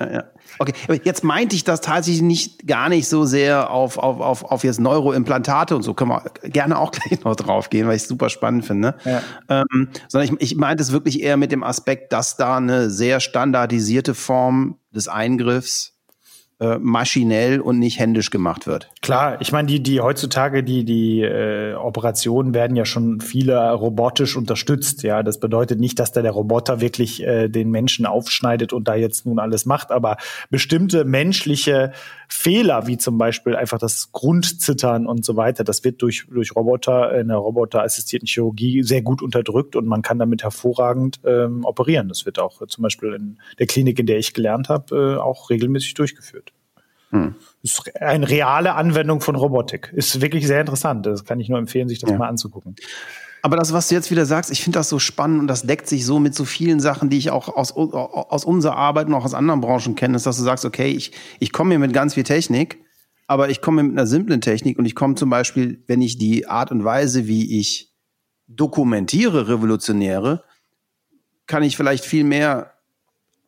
Ja, ja. Okay, aber jetzt meinte ich das tatsächlich nicht gar nicht so sehr auf, auf, auf, auf jetzt Neuroimplantate und so. Können wir gerne auch *laughs* gleich noch drauf gehen, weil ich es super spannend finde. Ja. Ähm, sondern ich, ich meinte es wirklich eher mit dem Aspekt, dass da eine sehr standardisierte Form des Eingriffs äh, maschinell und nicht händisch gemacht wird. Klar, ich meine, die, die heutzutage, die, die äh, Operationen werden ja schon viele robotisch unterstützt. Ja, das bedeutet nicht, dass da der Roboter wirklich äh, den Menschen aufschneidet und da jetzt nun alles macht, aber bestimmte menschliche Fehler, wie zum Beispiel einfach das Grundzittern und so weiter, das wird durch, durch Roboter, in der roboterassistierten Chirurgie sehr gut unterdrückt und man kann damit hervorragend ähm, operieren. Das wird auch äh, zum Beispiel in der Klinik, in der ich gelernt habe, äh, auch regelmäßig durchgeführt. Hm. Ist eine reale Anwendung von Robotik. Ist wirklich sehr interessant. Das kann ich nur empfehlen, sich das ja. mal anzugucken. Aber das, was du jetzt wieder sagst, ich finde das so spannend und das deckt sich so mit so vielen Sachen, die ich auch aus, aus unserer Arbeit und auch aus anderen Branchen kenne, ist, dass du sagst, okay, ich, ich komme hier mit ganz viel Technik, aber ich komme mit einer simplen Technik und ich komme zum Beispiel, wenn ich die Art und Weise, wie ich dokumentiere, revolutionäre, kann ich vielleicht viel mehr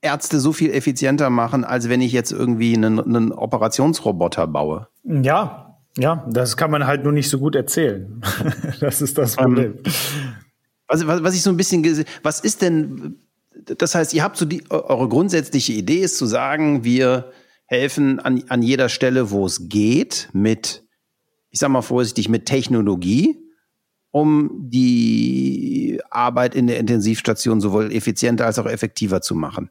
Ärzte so viel effizienter machen, als wenn ich jetzt irgendwie einen, einen Operationsroboter baue. Ja, ja, das kann man halt nur nicht so gut erzählen. *laughs* das ist das Problem. Ähm, was, was, was ich so ein bisschen, was ist denn, das heißt, ihr habt so die, eure grundsätzliche Idee ist zu sagen, wir helfen an, an jeder Stelle, wo es geht, mit, ich sag mal vorsichtig, mit Technologie, um die Arbeit in der Intensivstation sowohl effizienter als auch effektiver zu machen.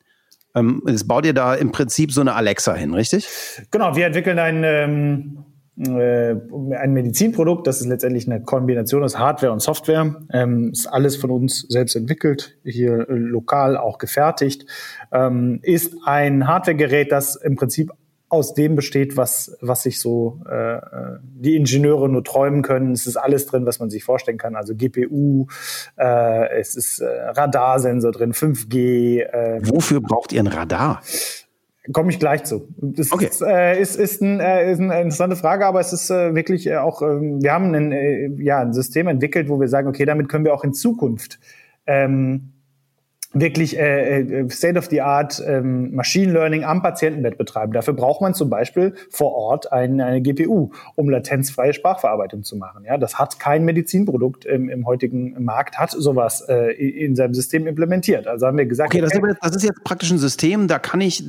Ähm, jetzt baut ihr da im Prinzip so eine Alexa hin, richtig? Genau, wir entwickeln ein, ähm, äh, ein Medizinprodukt, das ist letztendlich eine Kombination aus Hardware und Software. Ähm, ist alles von uns selbst entwickelt, hier äh, lokal auch gefertigt. Ähm, ist ein Hardwaregerät, das im Prinzip aus dem besteht, was, was sich so äh, äh, die Ingenieure nur träumen können. Es ist alles drin, was man sich vorstellen kann. Also GPU, äh, es ist äh, Radarsensor drin, 5G. Äh, Wofür braucht ihr ein Radar? Komme ich gleich zu. Das okay. ist, äh, ist, ist, ein, äh, ist eine interessante Frage, aber es ist äh, wirklich äh, auch, äh, wir haben ein, äh, ja, ein System entwickelt, wo wir sagen, okay, damit können wir auch in Zukunft ähm, wirklich äh, äh, State-of-the-Art ähm, Machine Learning am Patientenbett betreiben. Dafür braucht man zum Beispiel vor Ort ein, eine GPU, um latenzfreie Sprachverarbeitung zu machen. Ja, das hat kein Medizinprodukt im, im heutigen Markt, hat sowas äh, in seinem System implementiert. Also haben wir gesagt, okay, das, ist, das ist jetzt praktisch ein System, da kann ich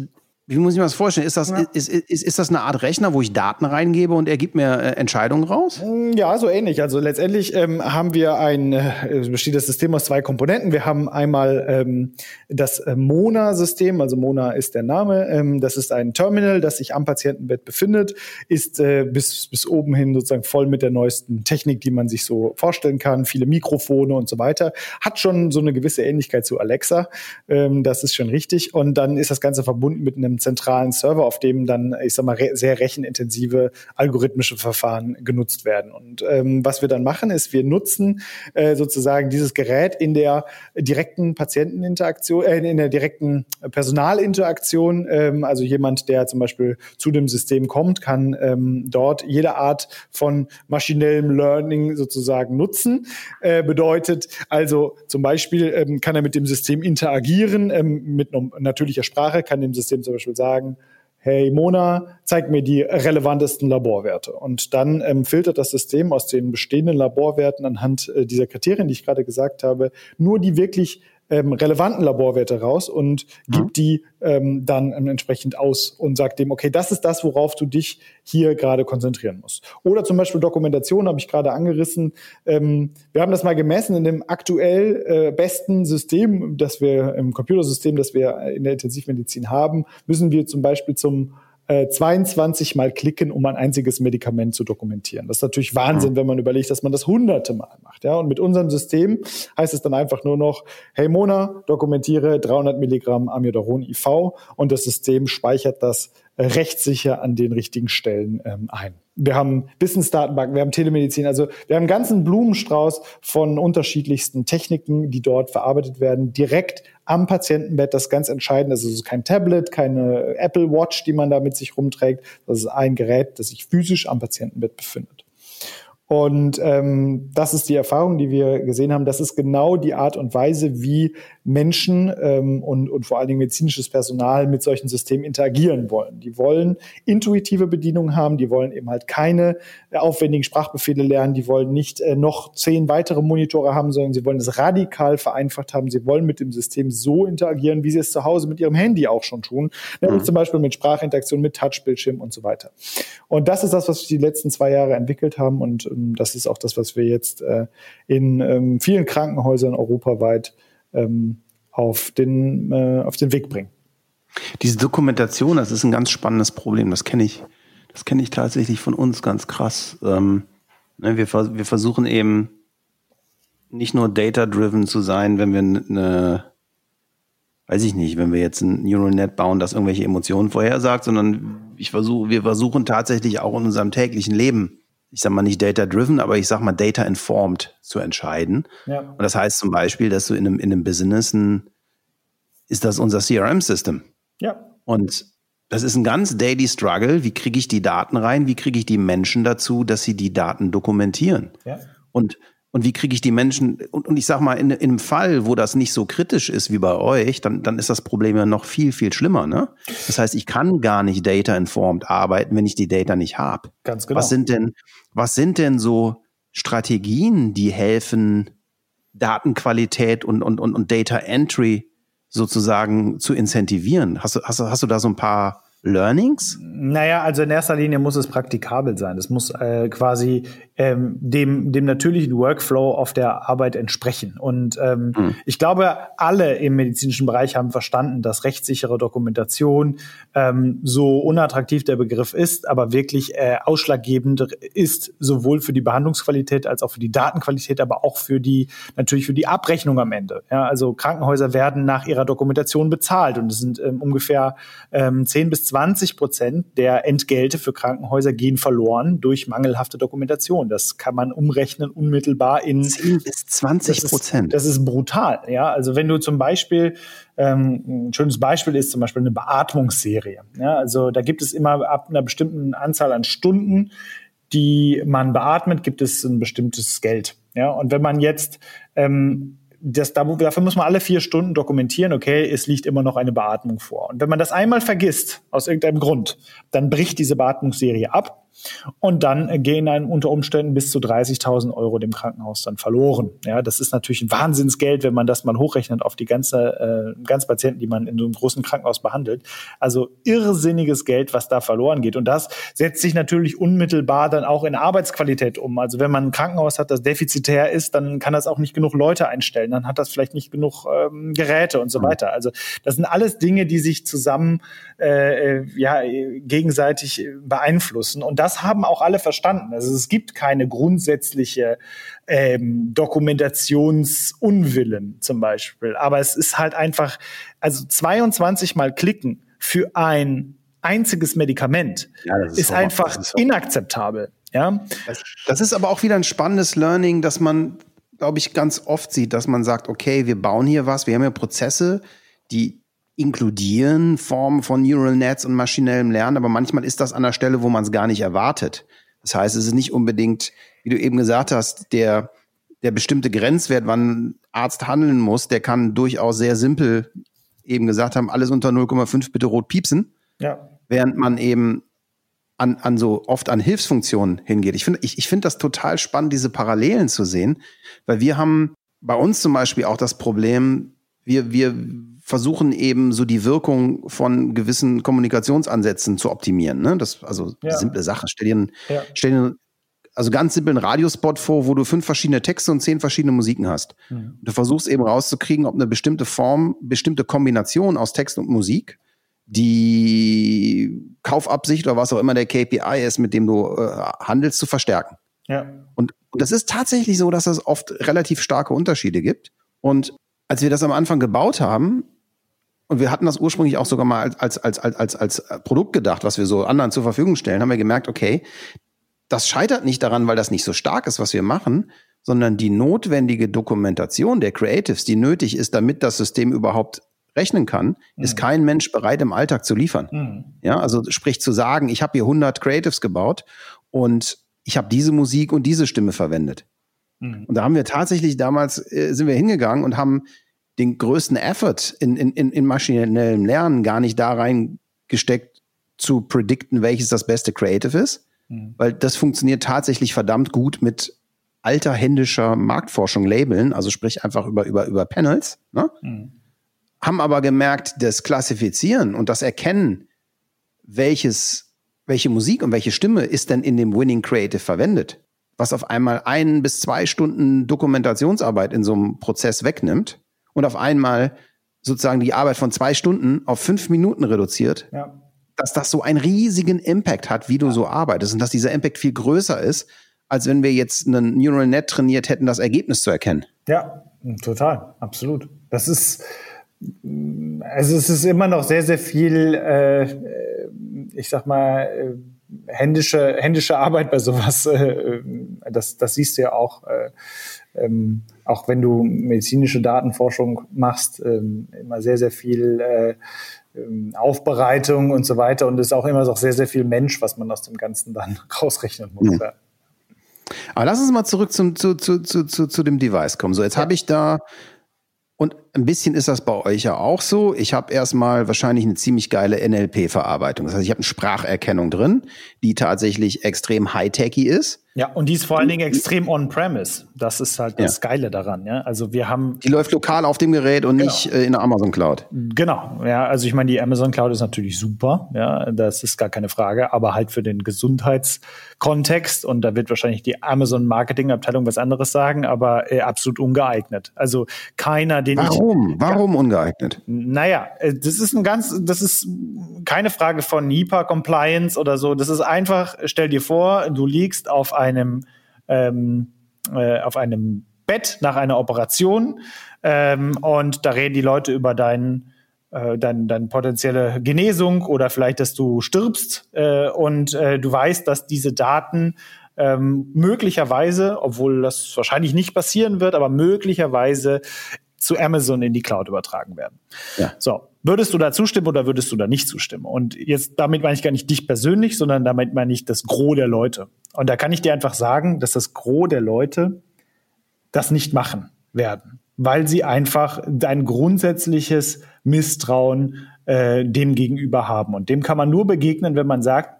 wie muss ich mir das vorstellen? Ist das, ja. ist, ist, ist das eine Art Rechner, wo ich Daten reingebe und er gibt mir äh, Entscheidungen raus? Mm, ja, so ähnlich. Also letztendlich ähm, haben wir ein äh, besteht das System aus zwei Komponenten. Wir haben einmal ähm, das äh, Mona-System, also Mona ist der Name. Ähm, das ist ein Terminal, das sich am Patientenbett befindet, ist äh, bis, bis oben hin sozusagen voll mit der neuesten Technik, die man sich so vorstellen kann, viele Mikrofone und so weiter. Hat schon so eine gewisse Ähnlichkeit zu Alexa. Ähm, das ist schon richtig. Und dann ist das Ganze verbunden mit einem zentralen Server, auf dem dann, ich sag mal, re sehr rechenintensive algorithmische Verfahren genutzt werden. Und ähm, was wir dann machen, ist, wir nutzen äh, sozusagen dieses Gerät in der direkten Patienteninteraktion, äh, in der direkten Personalinteraktion. Ähm, also jemand, der zum Beispiel zu dem System kommt, kann ähm, dort jede Art von maschinellem Learning sozusagen nutzen. Äh, bedeutet also zum Beispiel ähm, kann er mit dem System interagieren, ähm, mit natürlicher Sprache, kann dem System zum Beispiel Beispiel sagen, hey Mona, zeig mir die relevantesten Laborwerte. Und dann ähm, filtert das System aus den bestehenden Laborwerten anhand äh, dieser Kriterien, die ich gerade gesagt habe, nur die wirklich ähm, relevanten Laborwerte raus und gibt mhm. die ähm, dann ähm, entsprechend aus und sagt dem, okay, das ist das, worauf du dich hier gerade konzentrieren musst. Oder zum Beispiel Dokumentation habe ich gerade angerissen. Ähm, wir haben das mal gemessen in dem aktuell äh, besten System, das wir im Computersystem, das wir in der Intensivmedizin haben, müssen wir zum Beispiel zum 22 äh, Mal klicken, um ein einziges Medikament zu dokumentieren. Das ist natürlich Wahnsinn, wenn man überlegt, dass man das hunderte Mal macht. Ja? Und mit unserem System heißt es dann einfach nur noch, hey Mona, dokumentiere 300 Milligramm Amiodaron IV und das System speichert das rechtssicher an den richtigen Stellen ähm, ein. Wir haben Wissensdatenbanken, wir haben Telemedizin, also wir haben einen ganzen Blumenstrauß von unterschiedlichsten Techniken, die dort verarbeitet werden, direkt am Patientenbett. Das ganz entscheidend. Es ist kein Tablet, keine Apple Watch, die man da mit sich rumträgt. Das ist ein Gerät, das sich physisch am Patientenbett befindet. Und ähm, das ist die Erfahrung, die wir gesehen haben. Das ist genau die Art und Weise, wie Menschen ähm, und, und vor allen Dingen medizinisches Personal mit solchen Systemen interagieren wollen. Die wollen intuitive Bedienung haben, die wollen eben halt keine aufwendigen Sprachbefehle lernen, die wollen nicht äh, noch zehn weitere Monitore haben, sondern sie wollen es radikal vereinfacht haben. Sie wollen mit dem System so interagieren, wie sie es zu Hause mit ihrem Handy auch schon tun, nämlich mhm. zum Beispiel mit Sprachinteraktion, mit Touchbildschirm und so weiter. Und das ist das, was wir die letzten zwei Jahre entwickelt haben und ähm, das ist auch das, was wir jetzt äh, in ähm, vielen Krankenhäusern europaweit ähm, auf, den, äh, auf den Weg bringen. Diese Dokumentation, das ist ein ganz spannendes Problem. Das kenne ich, das kenne ich tatsächlich von uns ganz krass. Ähm, ne, wir, wir versuchen eben nicht nur data-driven zu sein, wenn wir eine, weiß ich nicht, wenn wir jetzt ein Neural Net bauen, das irgendwelche Emotionen vorhersagt, sondern ich versuche, wir versuchen tatsächlich auch in unserem täglichen Leben ich sag mal nicht data-driven, aber ich sag mal data-informed zu entscheiden. Ja. Und das heißt zum Beispiel, dass du in einem, in einem Business ein, ist das unser CRM-System. Ja. Und das ist ein ganz daily Struggle. Wie kriege ich die Daten rein? Wie kriege ich die Menschen dazu, dass sie die Daten dokumentieren? Ja. Und und wie kriege ich die Menschen, und, und ich sag mal, in, in einem Fall, wo das nicht so kritisch ist wie bei euch, dann, dann ist das Problem ja noch viel, viel schlimmer. Ne? Das heißt, ich kann gar nicht data-informed arbeiten, wenn ich die Data nicht habe. Ganz genau. Was sind denn, was sind denn so Strategien, die helfen, Datenqualität und, und, und, und Data Entry sozusagen zu incentivieren? Hast du, hast, hast du da so ein paar Learnings? Naja, also in erster Linie muss es praktikabel sein. Es muss äh, quasi ähm, dem, dem natürlichen Workflow auf der Arbeit entsprechen. Und ähm, mhm. ich glaube, alle im medizinischen Bereich haben verstanden, dass rechtssichere Dokumentation, ähm, so unattraktiv der Begriff ist, aber wirklich äh, ausschlaggebend ist, sowohl für die Behandlungsqualität als auch für die Datenqualität, aber auch für die, natürlich für die Abrechnung am Ende. Ja, also Krankenhäuser werden nach ihrer Dokumentation bezahlt und es sind ähm, ungefähr ähm, 10 bis 20 Prozent der Entgelte für Krankenhäuser gehen verloren durch mangelhafte Dokumentation. Das kann man umrechnen unmittelbar in 10 bis 20 Prozent. Das, das ist brutal. Ja, also wenn du zum Beispiel ähm, ein schönes Beispiel ist zum Beispiel eine Beatmungsserie. Ja, also da gibt es immer ab einer bestimmten Anzahl an Stunden, die man beatmet, gibt es ein bestimmtes Geld. Ja, und wenn man jetzt ähm, das, dafür muss man alle vier Stunden dokumentieren, okay, es liegt immer noch eine Beatmung vor. Und wenn man das einmal vergisst, aus irgendeinem Grund, dann bricht diese Beatmungsserie ab und dann gehen einem unter Umständen bis zu 30.000 Euro dem Krankenhaus dann verloren. Ja, das ist natürlich ein Wahnsinnsgeld, wenn man das mal hochrechnet auf die ganze, äh, ganz Patienten, die man in so einem großen Krankenhaus behandelt. Also irrsinniges Geld, was da verloren geht. Und das setzt sich natürlich unmittelbar dann auch in Arbeitsqualität um. Also wenn man ein Krankenhaus hat, das defizitär ist, dann kann das auch nicht genug Leute einstellen. Dann hat das vielleicht nicht genug ähm, Geräte und so mhm. weiter. Also das sind alles Dinge, die sich zusammen äh, äh ja gegenseitig beeinflussen. Und das haben auch alle verstanden. Also es gibt keine grundsätzliche ähm, Dokumentationsunwillen zum Beispiel. Aber es ist halt einfach, also 22 Mal klicken für ein einziges Medikament ja, ist, ist einfach ist inakzeptabel. Ja? Das ist aber auch wieder ein spannendes Learning, dass man, glaube ich, ganz oft sieht, dass man sagt, okay, wir bauen hier was, wir haben ja Prozesse, die inkludieren Formen von Neural Nets und maschinellem Lernen, aber manchmal ist das an der Stelle, wo man es gar nicht erwartet. Das heißt, es ist nicht unbedingt, wie du eben gesagt hast, der, der bestimmte Grenzwert, wann Arzt handeln muss, der kann durchaus sehr simpel eben gesagt haben, alles unter 0,5 bitte rot piepsen. Ja. Während man eben an, an so oft an Hilfsfunktionen hingeht. Ich finde ich, ich finde das total spannend, diese Parallelen zu sehen, weil wir haben bei uns zum Beispiel auch das Problem, wir, wir versuchen eben so die Wirkung von gewissen Kommunikationsansätzen zu optimieren. Ne? Das also ja. simple Sache. Stell dir, einen, ja. stell dir also ganz simpel einen Radiospot vor, wo du fünf verschiedene Texte und zehn verschiedene Musiken hast. Mhm. Du versuchst eben rauszukriegen, ob eine bestimmte Form, bestimmte Kombination aus Text und Musik die Kaufabsicht oder was auch immer der KPI ist, mit dem du äh, handelst, zu verstärken. Ja. Und, und das ist tatsächlich so, dass es oft relativ starke Unterschiede gibt. Und als wir das am Anfang gebaut haben, und wir hatten das ursprünglich auch sogar mal als, als, als, als, als Produkt gedacht, was wir so anderen zur Verfügung stellen, haben wir gemerkt, okay, das scheitert nicht daran, weil das nicht so stark ist, was wir machen, sondern die notwendige Dokumentation der Creatives, die nötig ist, damit das System überhaupt rechnen kann, mhm. ist kein Mensch bereit im Alltag zu liefern. Mhm. Ja, also sprich zu sagen, ich habe hier 100 Creatives gebaut und ich habe diese Musik und diese Stimme verwendet. Mhm. Und da haben wir tatsächlich damals äh, sind wir hingegangen und haben den größten Effort in, in, in maschinellem Lernen gar nicht da reingesteckt, zu predikten, welches das beste Creative ist, mhm. weil das funktioniert tatsächlich verdammt gut mit alter händischer Marktforschung labeln, also sprich einfach über, über, über Panels, ne? Mhm. haben aber gemerkt, das Klassifizieren und das Erkennen, welches, welche Musik und welche Stimme ist denn in dem Winning Creative verwendet, was auf einmal ein bis zwei Stunden Dokumentationsarbeit in so einem Prozess wegnimmt, und auf einmal sozusagen die Arbeit von zwei Stunden auf fünf Minuten reduziert, ja. dass das so einen riesigen Impact hat, wie du ja. so arbeitest und dass dieser Impact viel größer ist, als wenn wir jetzt einen Neural Net trainiert hätten, das Ergebnis zu erkennen. Ja, total, absolut. Das ist, also es ist immer noch sehr, sehr viel, äh, ich sag mal, äh, händische, händische Arbeit bei sowas. Äh, das, das siehst du ja auch. Äh, ähm, auch wenn du medizinische Datenforschung machst, ähm, immer sehr, sehr viel äh, ähm, Aufbereitung und so weiter. Und es ist auch immer noch sehr, sehr viel Mensch, was man aus dem Ganzen dann *laughs* rausrechnen muss. Mhm. Aber lass uns mal zurück zum, zu, zu, zu, zu, zu dem Device kommen. So, jetzt ja. habe ich da und ein bisschen ist das bei euch ja auch so. Ich habe erstmal wahrscheinlich eine ziemlich geile NLP-Verarbeitung. Das heißt, ich habe eine Spracherkennung drin, die tatsächlich extrem high-techy ist. Ja, und die ist vor allen Dingen extrem on-premise. Das ist halt das ja. Geile daran. Ja? Also wir haben. Die läuft lokal auf dem Gerät und genau. nicht äh, in der Amazon Cloud. Genau. Ja, also ich meine, die Amazon Cloud ist natürlich super. Ja, das ist gar keine Frage. Aber halt für den Gesundheitskontext und da wird wahrscheinlich die Amazon Marketing Abteilung was anderes sagen, aber äh, absolut ungeeignet. Also keiner, den Warum? Warum ja, ungeeignet? Naja, äh, das ist ein ganz, das ist keine Frage von NIPA Compliance oder so. Das ist einfach. Stell dir vor, du liegst auf einem ähm, äh, auf einem Bett nach einer Operation ähm, und da reden die Leute über deinen äh, dann potenzielle Genesung oder vielleicht, dass du stirbst äh, und äh, du weißt, dass diese Daten ähm, möglicherweise, obwohl das wahrscheinlich nicht passieren wird, aber möglicherweise zu Amazon in die Cloud übertragen werden. Ja. So, würdest du da zustimmen oder würdest du da nicht zustimmen? Und jetzt damit meine ich gar nicht dich persönlich, sondern damit meine ich das Gros der Leute. Und da kann ich dir einfach sagen, dass das Gros der Leute das nicht machen werden, weil sie einfach ein grundsätzliches Misstrauen äh, dem gegenüber haben. Und dem kann man nur begegnen, wenn man sagt,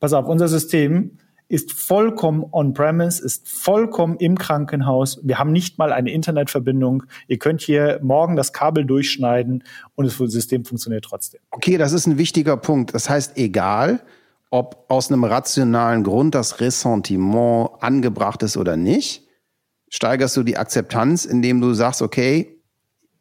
pass auf, unser System ist vollkommen on-premise, ist vollkommen im Krankenhaus. Wir haben nicht mal eine Internetverbindung. Ihr könnt hier morgen das Kabel durchschneiden und das System funktioniert trotzdem. Okay, das ist ein wichtiger Punkt. Das heißt, egal, ob aus einem rationalen Grund das Ressentiment angebracht ist oder nicht, steigerst du die Akzeptanz, indem du sagst, okay,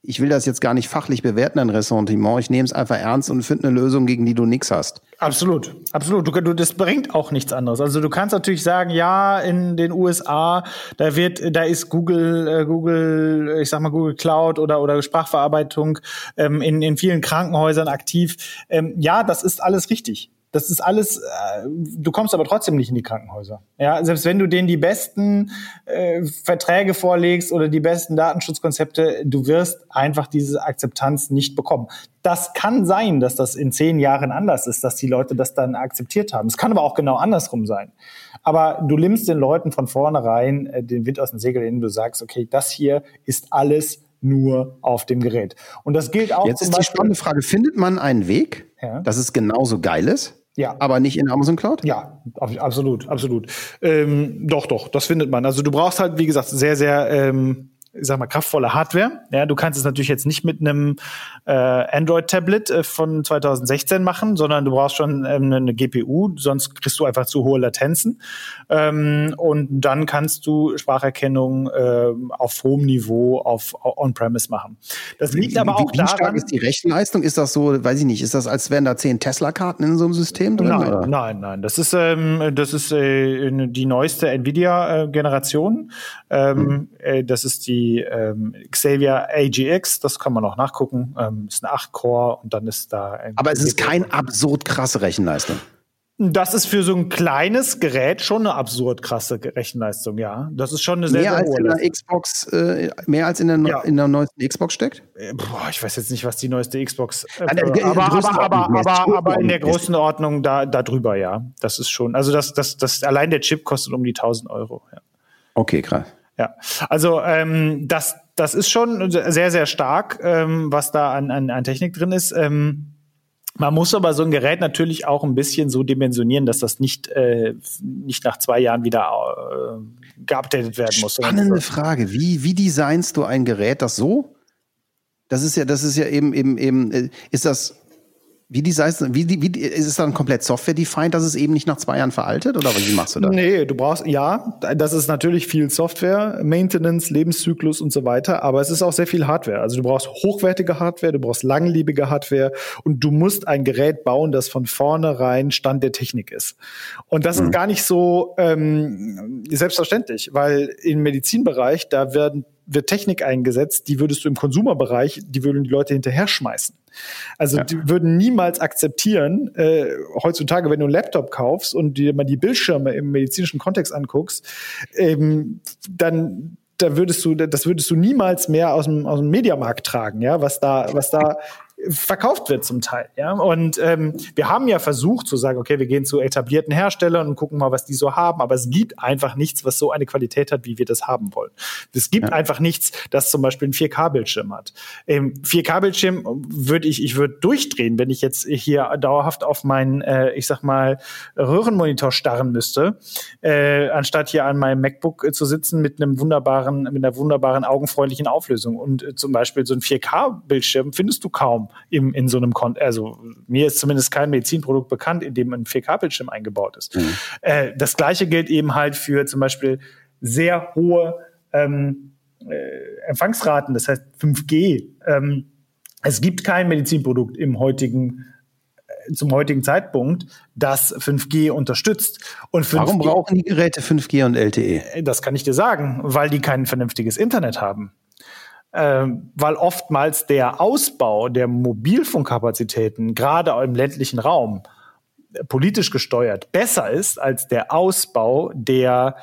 ich will das jetzt gar nicht fachlich bewerten, ein Ressentiment. Ich nehme es einfach ernst und finde eine Lösung, gegen die du nichts hast. Absolut, absolut. Du, du, das bringt auch nichts anderes. Also du kannst natürlich sagen, ja, in den USA, da wird, da ist Google, äh, Google, ich sag mal Google Cloud oder oder Sprachverarbeitung ähm, in in vielen Krankenhäusern aktiv. Ähm, ja, das ist alles richtig. Das ist alles, äh, du kommst aber trotzdem nicht in die Krankenhäuser. Ja, selbst wenn du denen die besten äh, Verträge vorlegst oder die besten Datenschutzkonzepte, du wirst einfach diese Akzeptanz nicht bekommen. Das kann sein, dass das in zehn Jahren anders ist, dass die Leute das dann akzeptiert haben. Es kann aber auch genau andersrum sein. Aber du nimmst den Leuten von vornherein äh, den Wind aus dem Segel, indem du sagst, okay, das hier ist alles nur auf dem Gerät. Und das gilt auch. Jetzt ist die spannende Frage: Findet man einen Weg, ja. dass es genauso geil ist? Ja. Aber nicht in Amazon Cloud? Ja, absolut, absolut. Ähm, doch, doch, das findet man. Also du brauchst halt, wie gesagt, sehr, sehr ähm, ich sag mal, kraftvolle Hardware. Ja, du kannst es natürlich jetzt nicht mit einem äh, Android-Tablet äh, von 2016 machen, sondern du brauchst schon ähm, eine GPU, sonst kriegst du einfach zu hohe Latenzen. Ähm, und dann kannst du Spracherkennung äh, auf hohem Niveau auf, On-Premise machen. Das liegt wie, aber auch wie, wie daran. Wie stark ist die Rechenleistung? Ist das so, weiß ich nicht, ist das, als wären da zehn Tesla-Karten in so einem System drin? Nein, oder? nein, nein. Das ist, ähm, das ist äh, die neueste Nvidia-Generation. Ähm, hm. Äh, das ist die ähm, Xavier AGX, das kann man auch nachgucken, ähm, ist ein 8-Core und dann ist da. Aber es ist kein absurd krasse Rechenleistung. Das ist für so ein kleines Gerät schon eine absurd krasse Rechenleistung, ja. Das ist schon eine sehr, mehr sehr als in der Xbox, äh, mehr als in der, ja. in der neuesten Xbox steckt? Äh, boah, ich weiß jetzt nicht, was die neueste Xbox. Äh, aber, aber, aber, aber, aber, in der Größenordnung da, da drüber, ja. Das ist schon. Also das, das, das allein der Chip kostet um die 1000 Euro. Ja. Okay, krass. Ja, also ähm, das, das ist schon sehr, sehr stark, ähm, was da an, an, an Technik drin ist. Ähm, man muss aber so ein Gerät natürlich auch ein bisschen so dimensionieren, dass das nicht, äh, nicht nach zwei Jahren wieder äh, geupdatet werden muss. Spannende Frage. Wie, wie designst du ein Gerät, das so? Das ist ja, das ist ja eben, eben, eben, äh, ist das wie die wie, wie, wie ist es dann komplett Software-defined, dass es eben nicht nach zwei Jahren veraltet oder wie machst du das? Nee, du brauchst, ja, das ist natürlich viel Software, Maintenance, Lebenszyklus und so weiter, aber es ist auch sehr viel Hardware. Also du brauchst hochwertige Hardware, du brauchst langlebige Hardware und du musst ein Gerät bauen, das von vornherein Stand der Technik ist. Und das mhm. ist gar nicht so ähm, selbstverständlich, weil im Medizinbereich, da werden wird Technik eingesetzt, die würdest du im Konsumerbereich, die würden die Leute hinterher schmeißen. Also ja. die würden niemals akzeptieren, äh, heutzutage, wenn du einen Laptop kaufst und dir mal die Bildschirme im medizinischen Kontext anguckst, ähm, dann da würdest du, das würdest du niemals mehr aus dem, aus dem Mediamarkt tragen, ja, was da, was da verkauft wird zum Teil. Ja? Und ähm, wir haben ja versucht zu sagen, okay, wir gehen zu etablierten Herstellern und gucken mal, was die so haben, aber es gibt einfach nichts, was so eine Qualität hat, wie wir das haben wollen. Es gibt ja. einfach nichts, das zum Beispiel einen 4K-Bildschirm hat. Ähm, 4K-Bildschirm würde ich, ich würde durchdrehen, wenn ich jetzt hier dauerhaft auf meinen, äh, ich sag mal, Röhrenmonitor starren müsste, äh, anstatt hier an meinem MacBook äh, zu sitzen mit einem wunderbaren, mit einer wunderbaren augenfreundlichen Auflösung. Und äh, zum Beispiel so ein 4K-Bildschirm findest du kaum im, in so einem Kon also mir ist zumindest kein Medizinprodukt bekannt, in dem ein 4K-Bildschirm eingebaut ist. Mhm. Äh, das gleiche gilt eben halt für zum Beispiel sehr hohe ähm, äh, Empfangsraten, das heißt 5G. Ähm, es gibt kein Medizinprodukt im heutigen äh, zum heutigen Zeitpunkt, das 5G unterstützt. Und 5G, Warum brauchen die Geräte 5G und LTE? Äh, das kann ich dir sagen, weil die kein vernünftiges Internet haben. Ähm, weil oftmals der Ausbau der Mobilfunkkapazitäten, gerade im ländlichen Raum, politisch gesteuert, besser ist als der Ausbau der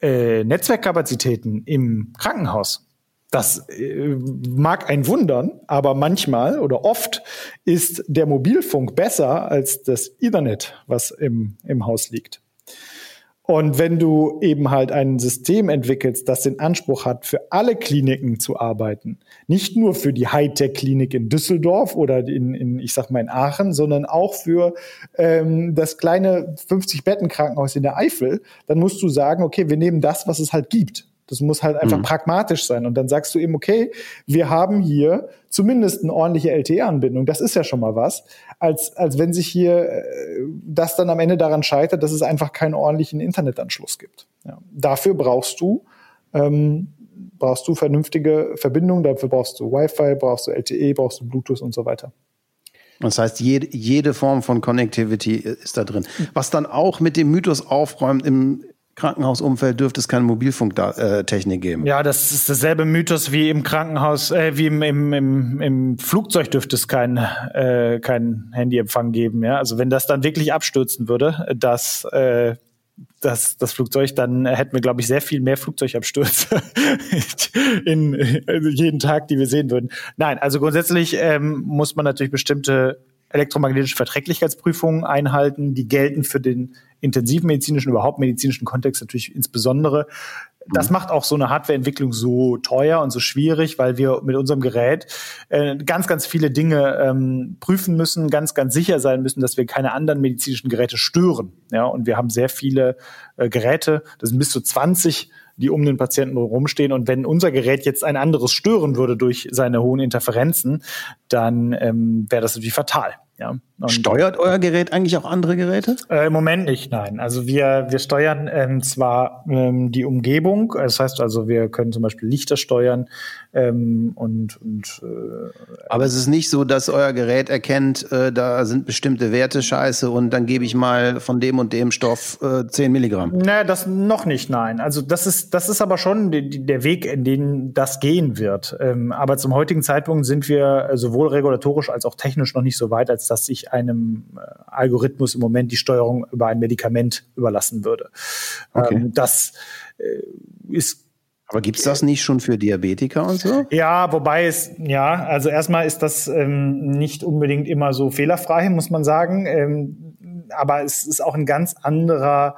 äh, Netzwerkkapazitäten im Krankenhaus. Das äh, mag ein wundern, aber manchmal oder oft ist der Mobilfunk besser als das Ethernet, was im, im Haus liegt. Und wenn du eben halt ein System entwickelst, das den Anspruch hat, für alle Kliniken zu arbeiten, nicht nur für die Hightech-Klinik in Düsseldorf oder in, in, ich sag mal, in Aachen, sondern auch für ähm, das kleine 50-Betten-Krankenhaus in der Eifel, dann musst du sagen, okay, wir nehmen das, was es halt gibt. Das muss halt einfach mhm. pragmatisch sein. Und dann sagst du eben, okay, wir haben hier zumindest eine ordentliche LTE-Anbindung. Das ist ja schon mal was. Als, als wenn sich hier äh, das dann am Ende daran scheitert, dass es einfach keinen ordentlichen Internetanschluss gibt. Ja. Dafür brauchst du, ähm, brauchst du vernünftige Verbindungen. Dafür brauchst du Wi-Fi, brauchst du LTE, brauchst du Bluetooth und so weiter. Das heißt, jede, jede Form von Connectivity ist da drin. Was dann auch mit dem Mythos aufräumt, im, Krankenhausumfeld dürfte es keine Mobilfunktechnik geben. Ja, das ist dasselbe Mythos wie im Krankenhaus, äh, wie im, im, im, im Flugzeug dürfte es kein, äh, kein Handyempfang geben. Ja? Also wenn das dann wirklich abstürzen würde, dass äh, das, das Flugzeug, dann hätten wir, glaube ich, sehr viel mehr Flugzeugabstürze *laughs* in, in jeden Tag, die wir sehen würden. Nein, also grundsätzlich ähm, muss man natürlich bestimmte elektromagnetische Verträglichkeitsprüfungen einhalten. Die gelten für den intensivmedizinischen, überhaupt medizinischen Kontext natürlich insbesondere. Das mhm. macht auch so eine Hardwareentwicklung so teuer und so schwierig, weil wir mit unserem Gerät äh, ganz, ganz viele Dinge ähm, prüfen müssen, ganz, ganz sicher sein müssen, dass wir keine anderen medizinischen Geräte stören. Ja, und wir haben sehr viele äh, Geräte, das sind bis zu 20 die um den Patienten rumstehen. Und wenn unser Gerät jetzt ein anderes stören würde durch seine hohen Interferenzen, dann ähm, wäre das natürlich fatal. Ja. Steuert euer Gerät eigentlich auch andere Geräte? Äh, Im Moment nicht, nein. Also wir, wir steuern ähm, zwar ähm, die Umgebung, das heißt also, wir können zum Beispiel Lichter steuern ähm, und, und äh, Aber es ist nicht so, dass euer Gerät erkennt, äh, da sind bestimmte Werte scheiße und dann gebe ich mal von dem und dem Stoff äh, 10 Milligramm. Naja, das noch nicht, nein. Also das ist, das ist aber schon die, der Weg, in den das gehen wird. Ähm, aber zum heutigen Zeitpunkt sind wir sowohl regulatorisch als auch technisch noch nicht so weit, als dass ich einem äh, Algorithmus im Moment die Steuerung über ein Medikament überlassen würde. Okay. Ähm, das äh, ist aber gibt's das nicht schon für Diabetiker und so? Ja, wobei es, ja, also erstmal ist das ähm, nicht unbedingt immer so fehlerfrei, muss man sagen. Ähm, aber es ist auch ein ganz anderer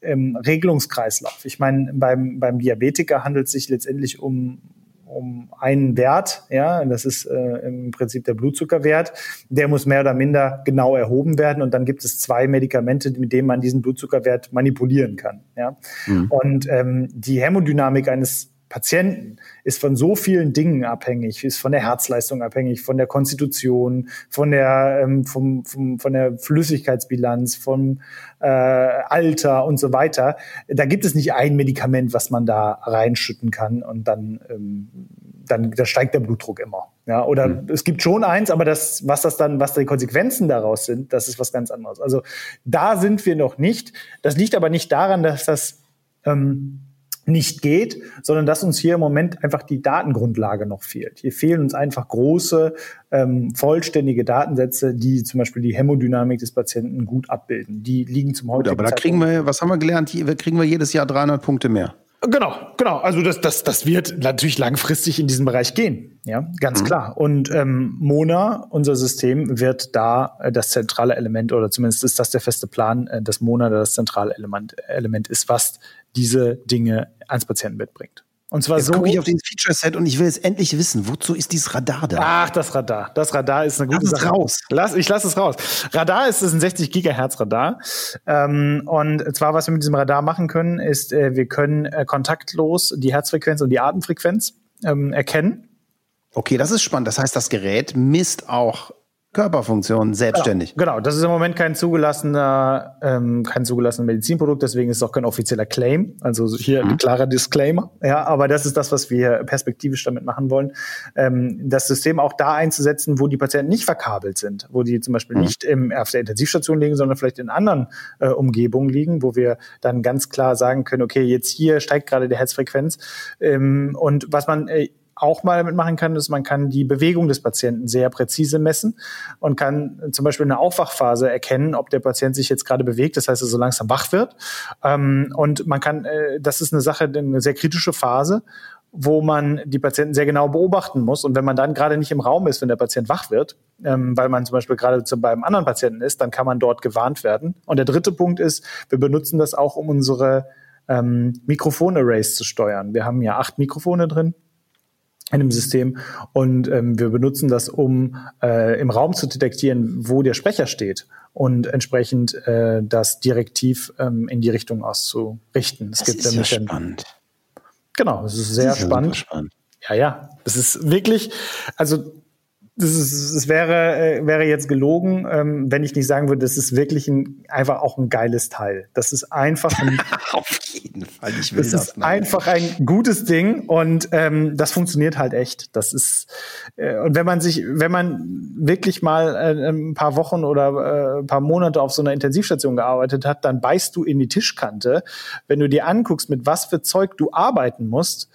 ähm, Regelungskreislauf. Ich meine, beim, beim Diabetiker handelt es sich letztendlich um, um einen Wert, ja, das ist äh, im Prinzip der Blutzuckerwert, der muss mehr oder minder genau erhoben werden und dann gibt es zwei Medikamente, mit denen man diesen Blutzuckerwert manipulieren kann, ja. Mhm. Und ähm, die Hämodynamik eines Patienten ist von so vielen Dingen abhängig, ist von der Herzleistung abhängig, von der Konstitution, von der, ähm, vom, vom, von der Flüssigkeitsbilanz, vom äh, Alter und so weiter. Da gibt es nicht ein Medikament, was man da reinschütten kann und dann, ähm, dann da steigt der Blutdruck immer. Ja, oder mhm. es gibt schon eins, aber das, was das dann, was die Konsequenzen daraus sind, das ist was ganz anderes. Also da sind wir noch nicht. Das liegt aber nicht daran, dass das ähm, nicht geht, sondern dass uns hier im Moment einfach die Datengrundlage noch fehlt. Hier fehlen uns einfach große, ähm, vollständige Datensätze, die zum Beispiel die Hämodynamik des Patienten gut abbilden. Die liegen zum heutigen Gut, aber da kriegen wir, was haben wir gelernt? Hier kriegen wir jedes Jahr 300 Punkte mehr. Genau, genau. Also das, das, das wird natürlich langfristig in diesem Bereich gehen, ja, ganz mhm. klar. Und ähm, Mona, unser System, wird da äh, das zentrale Element oder zumindest ist das der feste Plan, äh, dass Mona das zentrale Element, Element ist, was diese Dinge ans Patientenbett bringt. Und zwar jetzt so. gucke ich auf den Feature-Set und ich will jetzt endlich wissen, wozu ist dieses Radar da? Ach, das Radar. Das Radar ist eine gute lass Sache. Es raus. Lass, ich lasse es raus. Radar ist, ist ein 60 Gigahertz Radar. Ähm, und zwar, was wir mit diesem Radar machen können, ist, äh, wir können äh, kontaktlos die Herzfrequenz und die Atemfrequenz ähm, erkennen. Okay, das ist spannend. Das heißt, das Gerät misst auch Körperfunktion selbstständig. Genau, genau, das ist im Moment kein zugelassener, ähm, kein zugelassenes Medizinprodukt, deswegen ist es auch kein offizieller Claim. Also hier mhm. ein klarer Disclaimer. Ja, aber das ist das, was wir perspektivisch damit machen wollen. Ähm, das System auch da einzusetzen, wo die Patienten nicht verkabelt sind, wo die zum Beispiel mhm. nicht im, auf der Intensivstation liegen, sondern vielleicht in anderen äh, Umgebungen liegen, wo wir dann ganz klar sagen können, okay, jetzt hier steigt gerade die Herzfrequenz. Ähm, und was man äh, auch mal damit machen kann, ist, man kann die Bewegung des Patienten sehr präzise messen und kann zum Beispiel in der Aufwachphase erkennen, ob der Patient sich jetzt gerade bewegt, das heißt, er so langsam wach wird. Ähm, und man kann, äh, das ist eine Sache, eine sehr kritische Phase wo man die Patienten sehr genau beobachten muss. Und wenn man dann gerade nicht im Raum ist, wenn der Patient wach wird, ähm, weil man zum Beispiel gerade zu, beim anderen Patienten ist, dann kann man dort gewarnt werden. Und der dritte Punkt ist, wir benutzen das auch, um unsere ähm, Mikrofon-Arrays zu steuern. Wir haben ja acht Mikrofone drin in dem System und ähm, wir benutzen das, um äh, im Raum zu detektieren, wo der Sprecher steht und entsprechend äh, das direktiv ähm, in die Richtung auszurichten. Es das gibt ist ja spannend. Genau, es ist sehr ist spannend. spannend. Ja, ja. Es ist wirklich, also das, ist, das wäre, äh, wäre jetzt gelogen, ähm, wenn ich nicht sagen würde, das ist wirklich ein, einfach auch ein geiles Teil. Das ist einfach ein, *laughs* Auf jeden Fall, ich will das. Das ist machen. einfach ein gutes Ding und ähm, das funktioniert halt echt. Das ist, äh, und wenn man sich, wenn man wirklich mal äh, ein paar Wochen oder äh, ein paar Monate auf so einer Intensivstation gearbeitet hat, dann beißt du in die Tischkante. Wenn du dir anguckst, mit was für Zeug du arbeiten musst,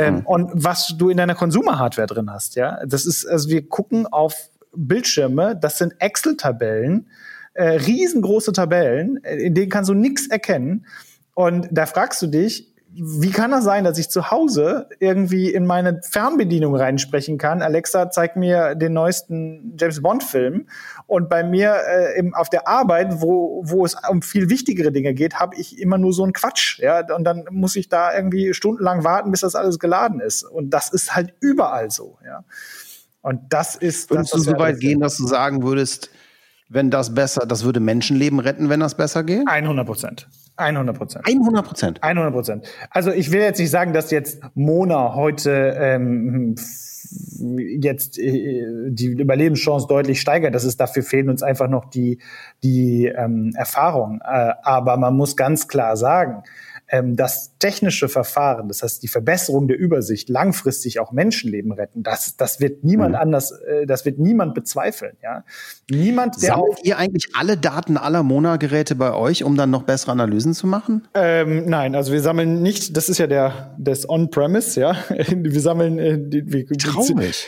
ähm, mhm. und was du in deiner Consumer-Hardware drin hast. Ja, das ist, also wir gucken auf Bildschirme, das sind Excel-Tabellen, äh, riesengroße Tabellen, äh, in denen kannst du nichts erkennen. Und da fragst du dich, wie kann das sein, dass ich zu Hause irgendwie in meine Fernbedienung reinsprechen kann? Alexa zeigt mir den neuesten James Bond Film und bei mir äh, im, auf der Arbeit, wo, wo es um viel wichtigere Dinge geht, habe ich immer nur so einen Quatsch, ja, und dann muss ich da irgendwie stundenlang warten, bis das alles geladen ist und das ist halt überall so, ja. Und das ist Würdest das, du so weit gehen, dass du sagen würdest, wenn das besser, das würde Menschenleben retten, wenn das besser geht? 100 Prozent. 100 Prozent. 100 Prozent. 100 Prozent. Also ich will jetzt nicht sagen, dass jetzt Mona heute ähm, jetzt äh, die Überlebenschance deutlich steigert. Das ist dafür fehlen uns einfach noch die die ähm, Erfahrung. Äh, aber man muss ganz klar sagen, ähm, das technische Verfahren, das heißt die Verbesserung der Übersicht, langfristig auch Menschenleben retten, das, das wird niemand mhm. anders, äh, das wird niemand bezweifeln. Ja? Niemand, der Sammelt ihr eigentlich alle Daten aller Mona-Geräte bei euch, um dann noch bessere Analysen zu machen? Ähm, nein, also wir sammeln nicht, das ist ja der das On-Premise, ja. *laughs* Wir sammeln äh, die, wir, Traurig.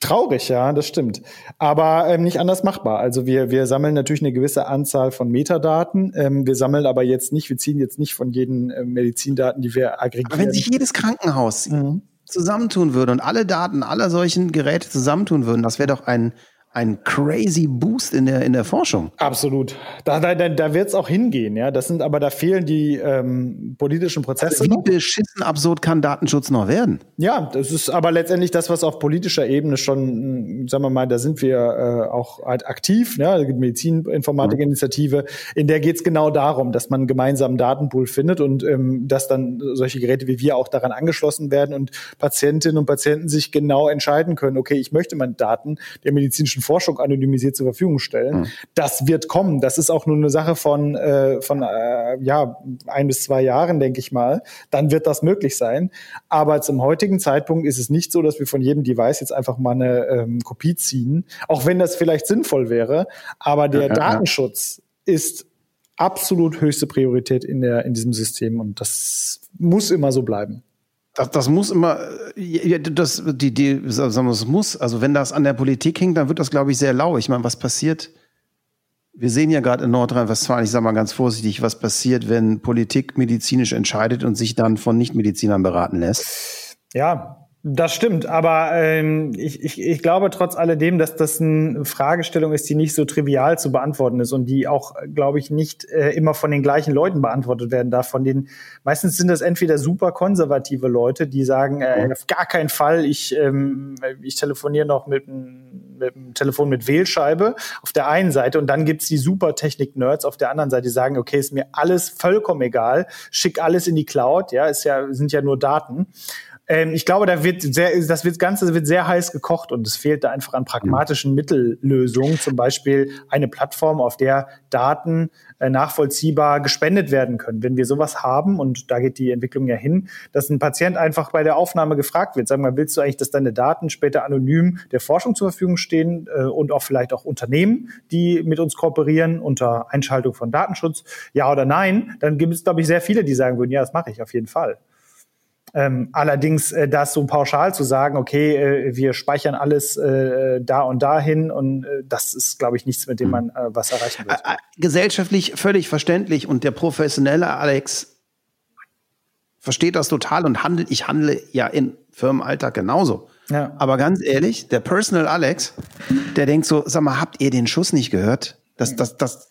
Traurig, ja, das stimmt. Aber ähm, nicht anders machbar. Also wir, wir sammeln natürlich eine gewisse Anzahl von Metadaten. Ähm, wir sammeln aber jetzt nicht, wir ziehen jetzt nicht von jeden äh, Medizindaten, die wir aggregieren. Aber wenn sich jedes Krankenhaus mhm. zusammentun würde und alle Daten aller solchen Geräte zusammentun würden, das wäre doch ein ein crazy Boost in der, in der Forschung. Absolut. Da, da, da wird es auch hingehen, ja. Das sind aber, da fehlen die ähm, politischen Prozesse. Also wie noch. beschissen absurd kann Datenschutz noch werden? Ja, das ist aber letztendlich das, was auf politischer Ebene schon, sagen wir mal, da sind wir äh, auch halt aktiv, ne? Die Medizininformatik-Initiative, in der geht es genau darum, dass man einen gemeinsamen Datenpool findet und ähm, dass dann solche Geräte wie wir auch daran angeschlossen werden und Patientinnen und Patienten sich genau entscheiden können, okay, ich möchte meine Daten der medizinischen Forschung anonymisiert zur Verfügung stellen. Mhm. Das wird kommen. Das ist auch nur eine Sache von, äh, von äh, ja, ein bis zwei Jahren, denke ich mal. Dann wird das möglich sein. Aber zum heutigen Zeitpunkt ist es nicht so, dass wir von jedem Device jetzt einfach mal eine ähm, Kopie ziehen, auch wenn das vielleicht sinnvoll wäre. Aber der ja, Datenschutz ja. ist absolut höchste Priorität in, der, in diesem System und das muss immer so bleiben. Das, das muss immer, das, die, die, sagen wir, das muss, also wenn das an der Politik hängt, dann wird das, glaube ich, sehr lau. Ich meine, was passiert? Wir sehen ja gerade in Nordrhein-Westfalen, ich sage mal ganz vorsichtig, was passiert, wenn Politik medizinisch entscheidet und sich dann von Nichtmedizinern beraten lässt. Ja, das stimmt, aber ähm, ich, ich, ich glaube trotz alledem, dass das eine Fragestellung ist, die nicht so trivial zu beantworten ist und die auch, glaube ich, nicht äh, immer von den gleichen Leuten beantwortet werden darf. Von den meistens sind das entweder super konservative Leute, die sagen, äh, auf gar keinen Fall, ich, ähm, ich telefoniere noch mit, dem Telefon mit Wählscheibe auf der einen Seite und dann gibt's die super Technik-Nerds auf der anderen Seite, die sagen, okay, ist mir alles vollkommen egal, schick alles in die Cloud, ja, ist ja, sind ja nur Daten. Ähm, ich glaube, da wird sehr, das wird, Ganze wird sehr heiß gekocht und es fehlt da einfach an pragmatischen mhm. Mittellösungen. Zum Beispiel eine Plattform, auf der Daten äh, nachvollziehbar gespendet werden können. Wenn wir sowas haben, und da geht die Entwicklung ja hin, dass ein Patient einfach bei der Aufnahme gefragt wird, sagen wir, willst du eigentlich, dass deine Daten später anonym der Forschung zur Verfügung stehen äh, und auch vielleicht auch Unternehmen, die mit uns kooperieren unter Einschaltung von Datenschutz, ja oder nein, dann gibt es, glaube ich, sehr viele, die sagen würden, ja, das mache ich auf jeden Fall. Ähm, allerdings äh, das so pauschal zu sagen, okay, äh, wir speichern alles äh, da und dahin und äh, das ist, glaube ich, nichts, mit dem man äh, was erreichen wird. Gesellschaftlich völlig verständlich und der professionelle Alex versteht das total und handelt, ich handle ja in Firmenalltag genauso. Ja. Aber ganz ehrlich, der Personal Alex, der denkt so, sag mal, habt ihr den Schuss nicht gehört? Das, das, das,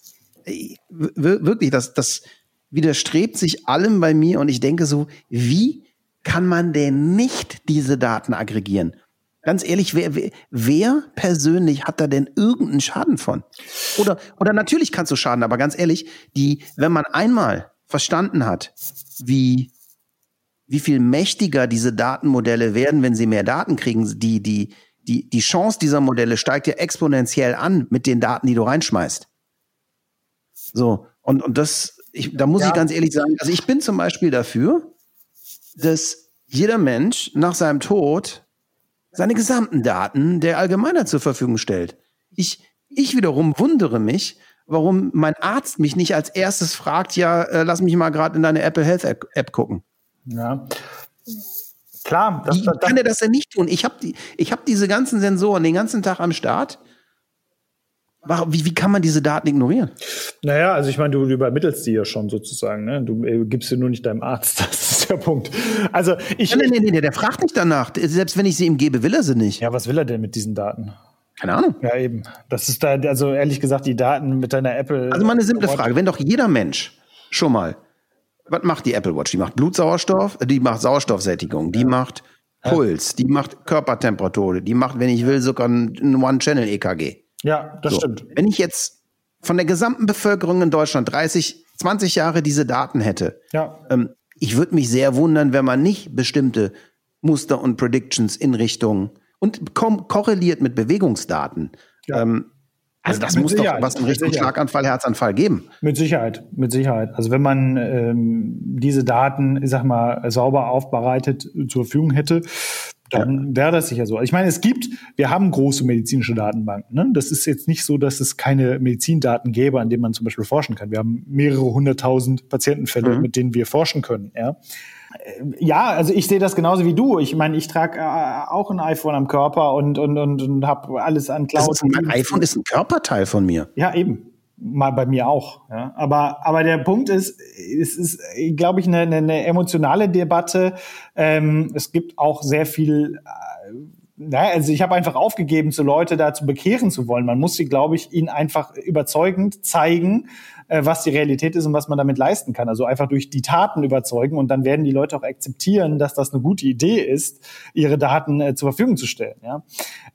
wirklich, das, das widerstrebt sich allem bei mir und ich denke so, wie kann man denn nicht diese Daten aggregieren? Ganz ehrlich, wer, wer persönlich hat da denn irgendeinen Schaden von? Oder, oder natürlich kannst du schaden, aber ganz ehrlich, die, wenn man einmal verstanden hat, wie, wie viel mächtiger diese Datenmodelle werden, wenn sie mehr Daten kriegen, die, die, die, die Chance dieser Modelle steigt ja exponentiell an mit den Daten, die du reinschmeißt. So, und, und das, ich, da muss ja. ich ganz ehrlich sagen, also ich bin zum Beispiel dafür, dass jeder Mensch nach seinem Tod seine gesamten Daten der Allgemeinheit zur Verfügung stellt. Ich, ich wiederum wundere mich, warum mein Arzt mich nicht als erstes fragt, ja, äh, lass mich mal gerade in deine Apple Health App, App gucken. Ja. Klar. Das, das, kann er das denn nicht tun? Ich habe die, ich hab diese ganzen Sensoren den ganzen Tag am Start wie, wie kann man diese Daten ignorieren? Naja, also ich meine, du übermittelst die ja schon sozusagen. Ne? Du äh, gibst sie nur nicht deinem Arzt. *laughs* Das ist der Punkt. Also ich. Nee, nee, nee, der fragt nicht danach. Selbst wenn ich sie ihm gebe, will er sie nicht. Ja, was will er denn mit diesen Daten? Keine Ahnung. Ja, eben. Das ist da, also ehrlich gesagt, die Daten mit deiner Apple. Also mal eine simple Frage. Wenn doch jeder Mensch schon mal, was macht die Apple Watch? Die macht Blutsauerstoff, die macht Sauerstoffsättigung, die ja. macht Puls, die macht Körpertemperatur, die macht, wenn ich will, sogar ein One-Channel-EKG. Ja, das so. stimmt. Wenn ich jetzt von der gesamten Bevölkerung in Deutschland 30, 20 Jahre diese Daten hätte, ja. ähm, ich würde mich sehr wundern, wenn man nicht bestimmte Muster und Predictions in Richtung und korreliert mit Bewegungsdaten. Ja. Ähm, also das muss Sicherheit. doch was in Richtung Schlaganfall, Herzanfall geben. Mit Sicherheit, mit Sicherheit. Also wenn man ähm, diese Daten, ich sag mal, sauber aufbereitet zur Verfügung hätte, dann wäre das sicher so. Ich meine, es gibt, wir haben große medizinische Datenbanken. Ne? Das ist jetzt nicht so, dass es keine Medizindaten gäbe, an denen man zum Beispiel forschen kann. Wir haben mehrere hunderttausend Patientenfälle, mhm. mit denen wir forschen können. Ja? Ja, also ich sehe das genauso wie du. Ich meine, ich trage äh, auch ein iPhone am Körper und und und, und habe alles an Cloud. Ist mein iPhone ist ein Körperteil von mir. Ja, eben mal bei mir auch. Ja. Aber, aber der Punkt ist, es ist, glaube ich, eine, eine emotionale Debatte. Ähm, es gibt auch sehr viel. Äh, naja, also ich habe einfach aufgegeben, zu Leute dazu bekehren zu wollen. Man muss sie, glaube ich, ihnen einfach überzeugend zeigen, äh, was die Realität ist und was man damit leisten kann. Also einfach durch die Taten überzeugen und dann werden die Leute auch akzeptieren, dass das eine gute Idee ist, ihre Daten äh, zur Verfügung zu stellen. Ja?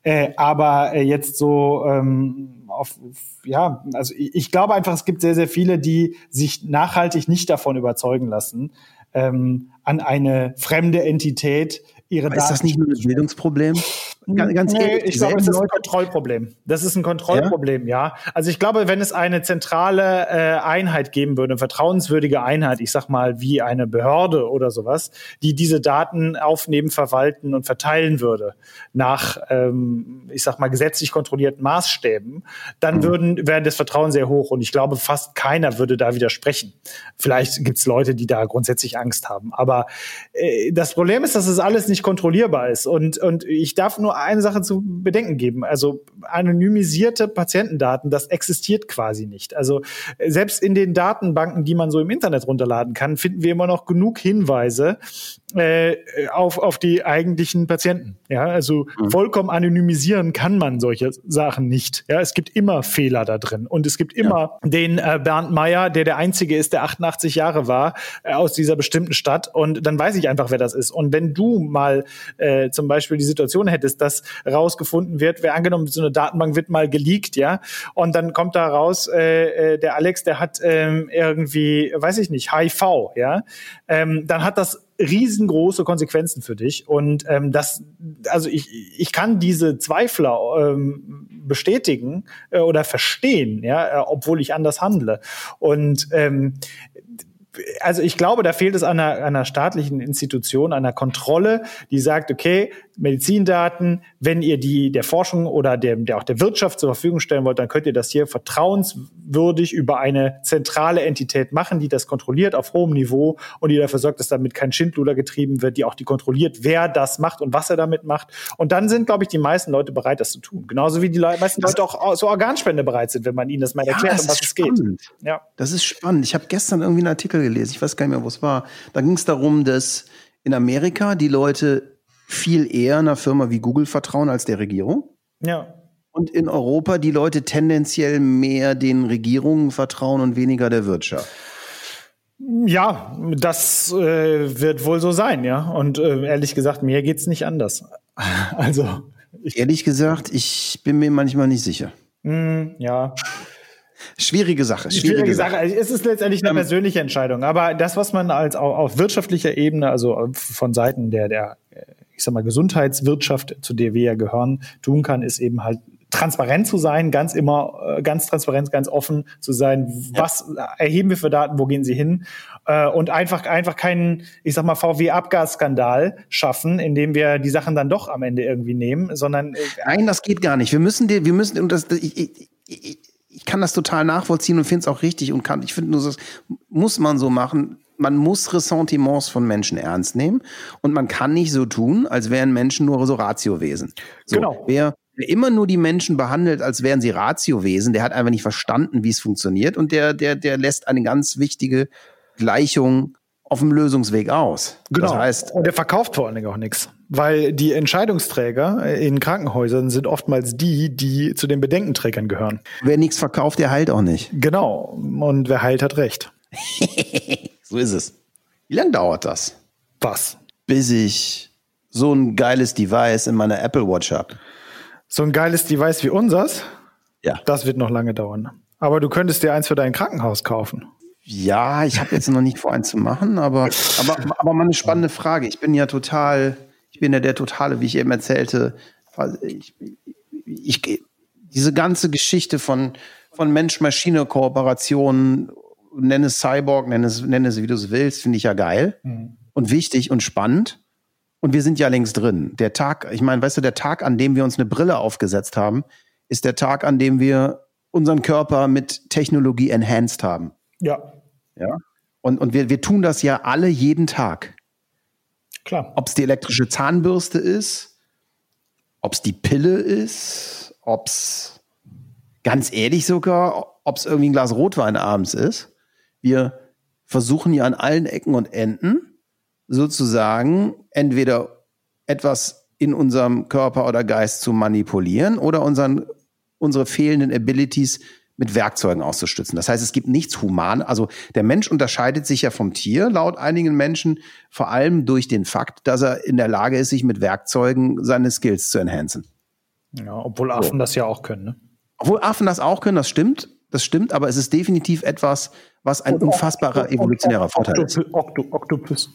Äh, aber äh, jetzt so ähm, auf, ja, also ich, glaube einfach, es gibt sehr, sehr viele, die sich nachhaltig nicht davon überzeugen lassen, ähm, an eine fremde Entität ihre Aber Daten. Ist das nicht nur ein Bildungsproblem? Ganz, ganz nee, ehrlich, ich glaube, es ist ein Kontrollproblem. Das ist ein Kontrollproblem, ja? ja. Also ich glaube, wenn es eine zentrale äh, Einheit geben würde, eine vertrauenswürdige Einheit, ich sag mal wie eine Behörde oder sowas, die diese Daten aufnehmen, verwalten und verteilen würde nach, ähm, ich sag mal gesetzlich kontrollierten Maßstäben, dann mhm. würden wäre das Vertrauen sehr hoch und ich glaube, fast keiner würde da widersprechen. Vielleicht gibt es Leute, die da grundsätzlich Angst haben, aber äh, das Problem ist, dass es alles nicht kontrollierbar ist und und ich darf nur eine Sache zu bedenken geben. Also anonymisierte Patientendaten, das existiert quasi nicht. Also selbst in den Datenbanken, die man so im Internet runterladen kann, finden wir immer noch genug Hinweise äh, auf, auf die eigentlichen Patienten. Ja, also mhm. vollkommen anonymisieren kann man solche Sachen nicht. Ja, es gibt immer Fehler da drin. Und es gibt immer ja. den äh, Bernd Meyer, der der einzige ist, der 88 Jahre war, äh, aus dieser bestimmten Stadt. Und dann weiß ich einfach, wer das ist. Und wenn du mal äh, zum Beispiel die Situation hättest, dass rausgefunden wird, wer angenommen, so eine Datenbank wird mal geleakt, ja, und dann kommt da raus, äh, äh, der Alex, der hat ähm, irgendwie, weiß ich nicht, HIV, ja, ähm, dann hat das riesengroße Konsequenzen für dich. Und ähm, das, also ich, ich kann diese Zweifler ähm, bestätigen äh, oder verstehen, ja, äh, obwohl ich anders handle. Und ähm, also ich glaube, da fehlt es an einer, einer staatlichen Institution, einer Kontrolle, die sagt, okay, Medizindaten. Wenn ihr die der Forschung oder der, der auch der Wirtschaft zur Verfügung stellen wollt, dann könnt ihr das hier vertrauenswürdig über eine zentrale Entität machen, die das kontrolliert auf hohem Niveau und die dafür sorgt, dass damit kein Schindluder getrieben wird, die auch die kontrolliert, wer das macht und was er damit macht. Und dann sind, glaube ich, die meisten Leute bereit, das zu tun. Genauso wie die meisten Leute auch zur Organspende bereit sind, wenn man ihnen das mal erklärt, ja, um was es geht. Ja. Das ist spannend. Ich habe gestern irgendwie einen Artikel gelesen, ich weiß gar nicht mehr, wo es war. Da ging es darum, dass in Amerika die Leute viel eher einer Firma wie Google vertrauen als der Regierung. Ja. Und in Europa die Leute tendenziell mehr den Regierungen vertrauen und weniger der Wirtschaft. Ja, das äh, wird wohl so sein, ja. Und äh, ehrlich gesagt, mir geht's nicht anders. *laughs* also. ehrlich gesagt, ich bin mir manchmal nicht sicher. Mm, ja. Schwierige Sache. Schwierige, schwierige Sache. Sache. Es ist letztendlich eine ähm, persönliche Entscheidung. Aber das, was man als auf, auf wirtschaftlicher Ebene, also von Seiten der, der, ich sag mal, Gesundheitswirtschaft, zu der wir ja gehören, tun kann, ist eben halt transparent zu sein, ganz immer, äh, ganz transparent, ganz offen zu sein. Was erheben wir für Daten? Wo gehen sie hin? Äh, und einfach, einfach keinen, ich sag mal, VW-Abgasskandal schaffen, indem wir die Sachen dann doch am Ende irgendwie nehmen, sondern. Äh, Nein, das geht gar nicht. Wir müssen, wir müssen, und das, ich, ich, ich, ich kann das total nachvollziehen und finde es auch richtig und kann, ich finde nur, das muss man so machen. Man muss Ressentiments von Menschen ernst nehmen und man kann nicht so tun, als wären Menschen nur so Ratiowesen. So, genau. Wer, wer immer nur die Menschen behandelt, als wären sie Ratiowesen, der hat einfach nicht verstanden, wie es funktioniert und der, der, der lässt eine ganz wichtige Gleichung auf dem Lösungsweg aus. Genau. Das heißt, und der verkauft vor allen Dingen auch nichts. Weil die Entscheidungsträger in Krankenhäusern sind oftmals die, die zu den Bedenkenträgern gehören. Wer nichts verkauft, der heilt auch nicht. Genau. Und wer heilt, hat recht. *laughs* so ist es. Wie lange dauert das? Was? Bis ich so ein geiles Device in meiner Apple Watch habe. So ein geiles Device wie unseres? Ja. Das wird noch lange dauern. Aber du könntest dir eins für dein Krankenhaus kaufen. Ja, ich habe jetzt noch nicht vor, eins zu machen, aber, aber, aber mal eine spannende Frage. Ich bin ja total, ich bin ja der totale, wie ich eben erzählte, ich, ich, diese ganze Geschichte von, von Mensch-Maschine-Kooperationen, nenne es Cyborg, nenne es, nenne es wie du es willst, finde ich ja geil mhm. und wichtig und spannend. Und wir sind ja längst drin. Der Tag, ich meine, weißt du, der Tag, an dem wir uns eine Brille aufgesetzt haben, ist der Tag, an dem wir unseren Körper mit Technologie enhanced haben. Ja. Ja. Und, und wir, wir tun das ja alle jeden Tag. Klar. Ob es die elektrische Zahnbürste ist, ob es die Pille ist, ob es ganz ehrlich sogar, ob es irgendwie ein Glas Rotwein abends ist. Wir versuchen ja an allen Ecken und Enden sozusagen entweder etwas in unserem Körper oder Geist zu manipulieren oder unseren, unsere fehlenden Abilities mit Werkzeugen auszustützen. Das heißt, es gibt nichts human. Also der Mensch unterscheidet sich ja vom Tier laut einigen Menschen vor allem durch den Fakt, dass er in der Lage ist, sich mit Werkzeugen seine Skills zu enhancen. Ja, obwohl Affen so. das ja auch können. Ne? Obwohl Affen das auch können, das stimmt. Das stimmt, aber es ist definitiv etwas, was ein unfassbarer evolutionärer Vorteil ist. Oktopus,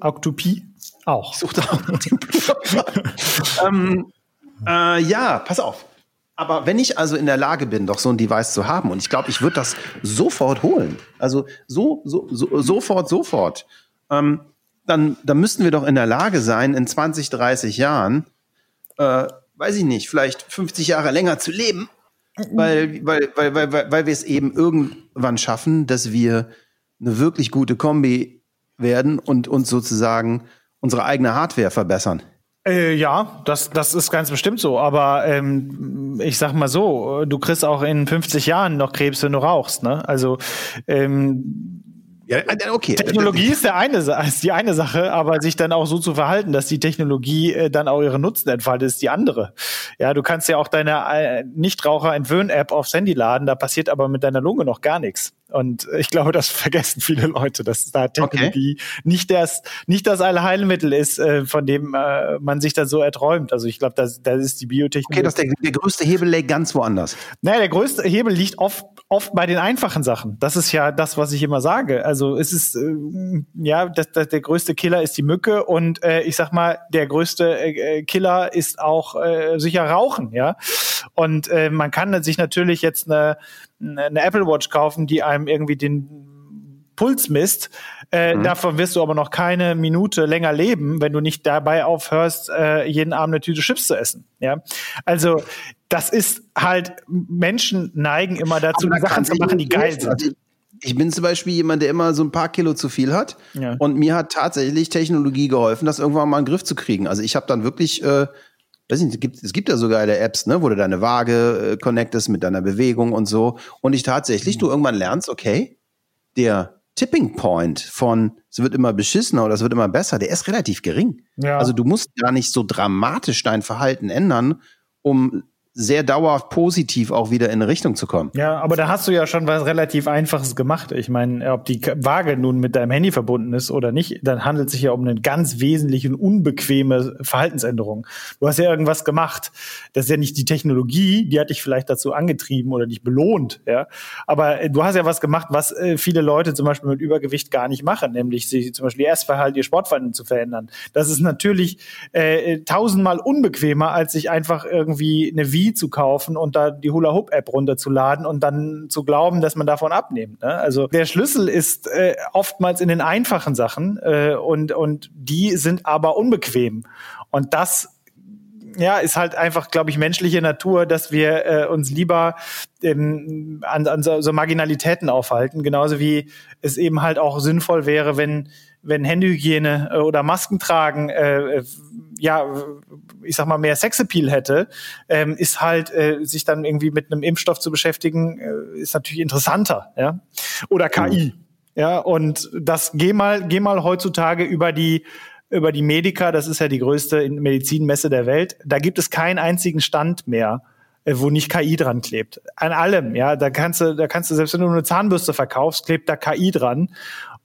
Oktopie auch. Ich suchte auch *laughs* ähm, äh, ja, pass auf. Aber wenn ich also in der Lage bin, doch so ein Device zu haben, und ich glaube, ich würde das sofort holen, also so, so, so sofort, sofort, ähm, dann, dann müssten wir doch in der Lage sein, in 20, 30 Jahren, äh, weiß ich nicht, vielleicht 50 Jahre länger zu leben, weil, weil, weil, weil, weil, wir es eben irgendwann schaffen, dass wir eine wirklich gute Kombi werden und uns sozusagen unsere eigene Hardware verbessern. Äh, ja, das, das ist ganz bestimmt so. Aber ähm, ich sag mal so, du kriegst auch in 50 Jahren noch Krebs, wenn du rauchst. Ne? Also ähm, ja, äh, okay. Technologie ist der eine, ist die eine Sache, aber sich dann auch so zu verhalten, dass die Technologie äh, dann auch ihre Nutzen entfaltet, ist die andere. Ja, du kannst ja auch deine äh, Nichtraucher-Entwöhn-App aufs Handy laden, da passiert aber mit deiner Lunge noch gar nichts. Und *laughs* ich glaube, das vergessen viele Leute, dass da Technologie okay. nicht das, nicht das Allheilmittel ist, äh, von dem äh, man sich da so erträumt. Also ich glaube, das, das ist die Biotechnologie. Okay, das der, der größte Hebel liegt ganz woanders. Naja, der größte Hebel liegt oft, oft bei den einfachen Sachen. Das ist ja das, was ich immer sage. Also es ist, äh, ja, das, das, der größte Killer ist die Mücke und äh, ich sag mal, der größte äh, Killer ist auch äh, sicher Rauchen, ja. Und äh, man kann sich natürlich jetzt eine, eine Apple Watch kaufen, die einem irgendwie den Puls misst. Äh, mhm. Davon wirst du aber noch keine Minute länger leben, wenn du nicht dabei aufhörst, äh, jeden Abend eine Tüte Chips zu essen. Ja, also das ist halt Menschen neigen immer dazu, Sachen zu machen, die geil sind. Also ich bin zum Beispiel jemand, der immer so ein paar Kilo zu viel hat. Ja. Und mir hat tatsächlich Technologie geholfen, das irgendwann mal in den Griff zu kriegen. Also ich habe dann wirklich, äh, weiß nicht, es gibt, es gibt ja so geile Apps, ne, wo du deine Waage äh, connectest mit deiner Bewegung und so. Und ich tatsächlich, mhm. du irgendwann lernst, okay, der Tipping Point von es wird immer beschissener oder es wird immer besser, der ist relativ gering. Ja. Also du musst gar nicht so dramatisch dein Verhalten ändern, um sehr dauerhaft positiv auch wieder in eine Richtung zu kommen. Ja, aber da hast du ja schon was relativ Einfaches gemacht. Ich meine, ob die Waage nun mit deinem Handy verbunden ist oder nicht, dann handelt es sich ja um eine ganz wesentliche und unbequeme Verhaltensänderung. Du hast ja irgendwas gemacht. Das ist ja nicht die Technologie, die hat dich vielleicht dazu angetrieben oder dich belohnt, ja. Aber äh, du hast ja was gemacht, was äh, viele Leute zum Beispiel mit Übergewicht gar nicht machen, nämlich sich zum Beispiel ihr Essverhalten, ihr Sportverhalten zu verändern. Das ist natürlich äh, tausendmal unbequemer, als sich einfach irgendwie eine Zu kaufen und da die Hula Hoop App runterzuladen und dann zu glauben, dass man davon abnimmt. Ne? Also der Schlüssel ist äh, oftmals in den einfachen Sachen äh, und und die sind aber unbequem und das ja, ist halt einfach, glaube ich, menschliche Natur, dass wir äh, uns lieber ähm, an, an so, so Marginalitäten aufhalten, genauso wie es eben halt auch sinnvoll wäre, wenn wenn Händehygiene äh, oder Masken tragen, äh, ja, ich sag mal, mehr Sexappeal hätte, ähm, ist halt, äh, sich dann irgendwie mit einem Impfstoff zu beschäftigen, äh, ist natürlich interessanter, ja. Oder KI. Mhm. Ja, und das geh mal, geh mal heutzutage über die über die Medica, das ist ja die größte Medizinmesse der Welt, da gibt es keinen einzigen Stand mehr, äh, wo nicht KI dran klebt. An allem, ja, da kannst du, da kannst du selbst wenn du eine Zahnbürste verkaufst, klebt da KI dran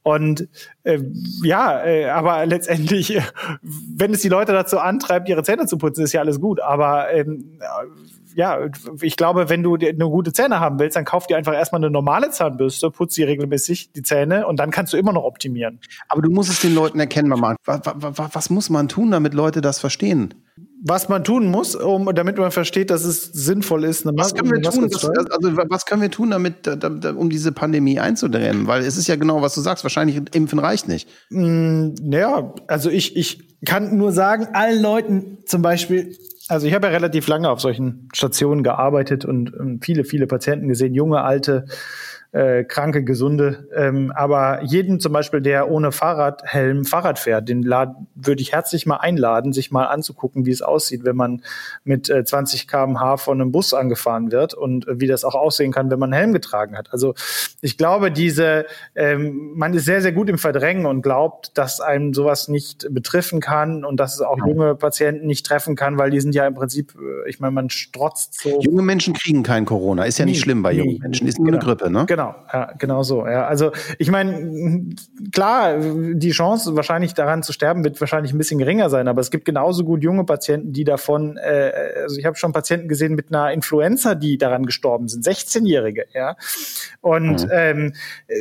und äh, ja, äh, aber letztendlich, äh, wenn es die Leute dazu antreibt, ihre Zähne zu putzen, ist ja alles gut. Aber ähm, ja, ich glaube, wenn du eine gute Zähne haben willst, dann kauf dir einfach erstmal eine normale Zahnbürste, putz sie regelmäßig, die Zähne, und dann kannst du immer noch optimieren. Aber du musst es den Leuten erkennen, Mama. Was, was, was muss man tun, damit Leute das verstehen? Was man tun muss, um, damit man versteht, dass es sinnvoll ist. Eine was können wir tun? Das, also was können wir tun, damit, um diese Pandemie einzudrehen? Weil es ist ja genau, was du sagst. Wahrscheinlich impfen reicht nicht. Mm, naja, also ich ich kann nur sagen, allen Leuten zum Beispiel. Also ich habe ja relativ lange auf solchen Stationen gearbeitet und, und viele, viele Patienten gesehen, junge, alte, äh, kranke, gesunde. Ähm, aber jeden zum Beispiel, der ohne Fahrradhelm Fahrrad fährt, den würde ich herzlich mal einladen, sich mal anzugucken, wie es aussieht, wenn man mit äh, 20 km/h von einem Bus angefahren wird und äh, wie das auch aussehen kann, wenn man einen Helm getragen hat. Also ich glaube, diese, ähm, man ist sehr, sehr gut im Verdrängen und glaubt, dass einem sowas nicht betreffen kann und dass es auch junge Patienten nicht treffen kann, weil die sind ja im Prinzip, äh, ich meine, man strotzt so. Junge Menschen kriegen kein Corona, ist ja nie, nicht schlimm bei jungen Menschen, ist nur genau. eine Grippe, ne? Genau. Genau, ja, genau so. Ja. Also ich meine, klar, die Chance wahrscheinlich daran zu sterben wird wahrscheinlich ein bisschen geringer sein, aber es gibt genauso gut junge Patienten, die davon, äh, also ich habe schon Patienten gesehen mit einer Influenza, die daran gestorben sind, 16-Jährige, ja. Und mhm. ähm, äh,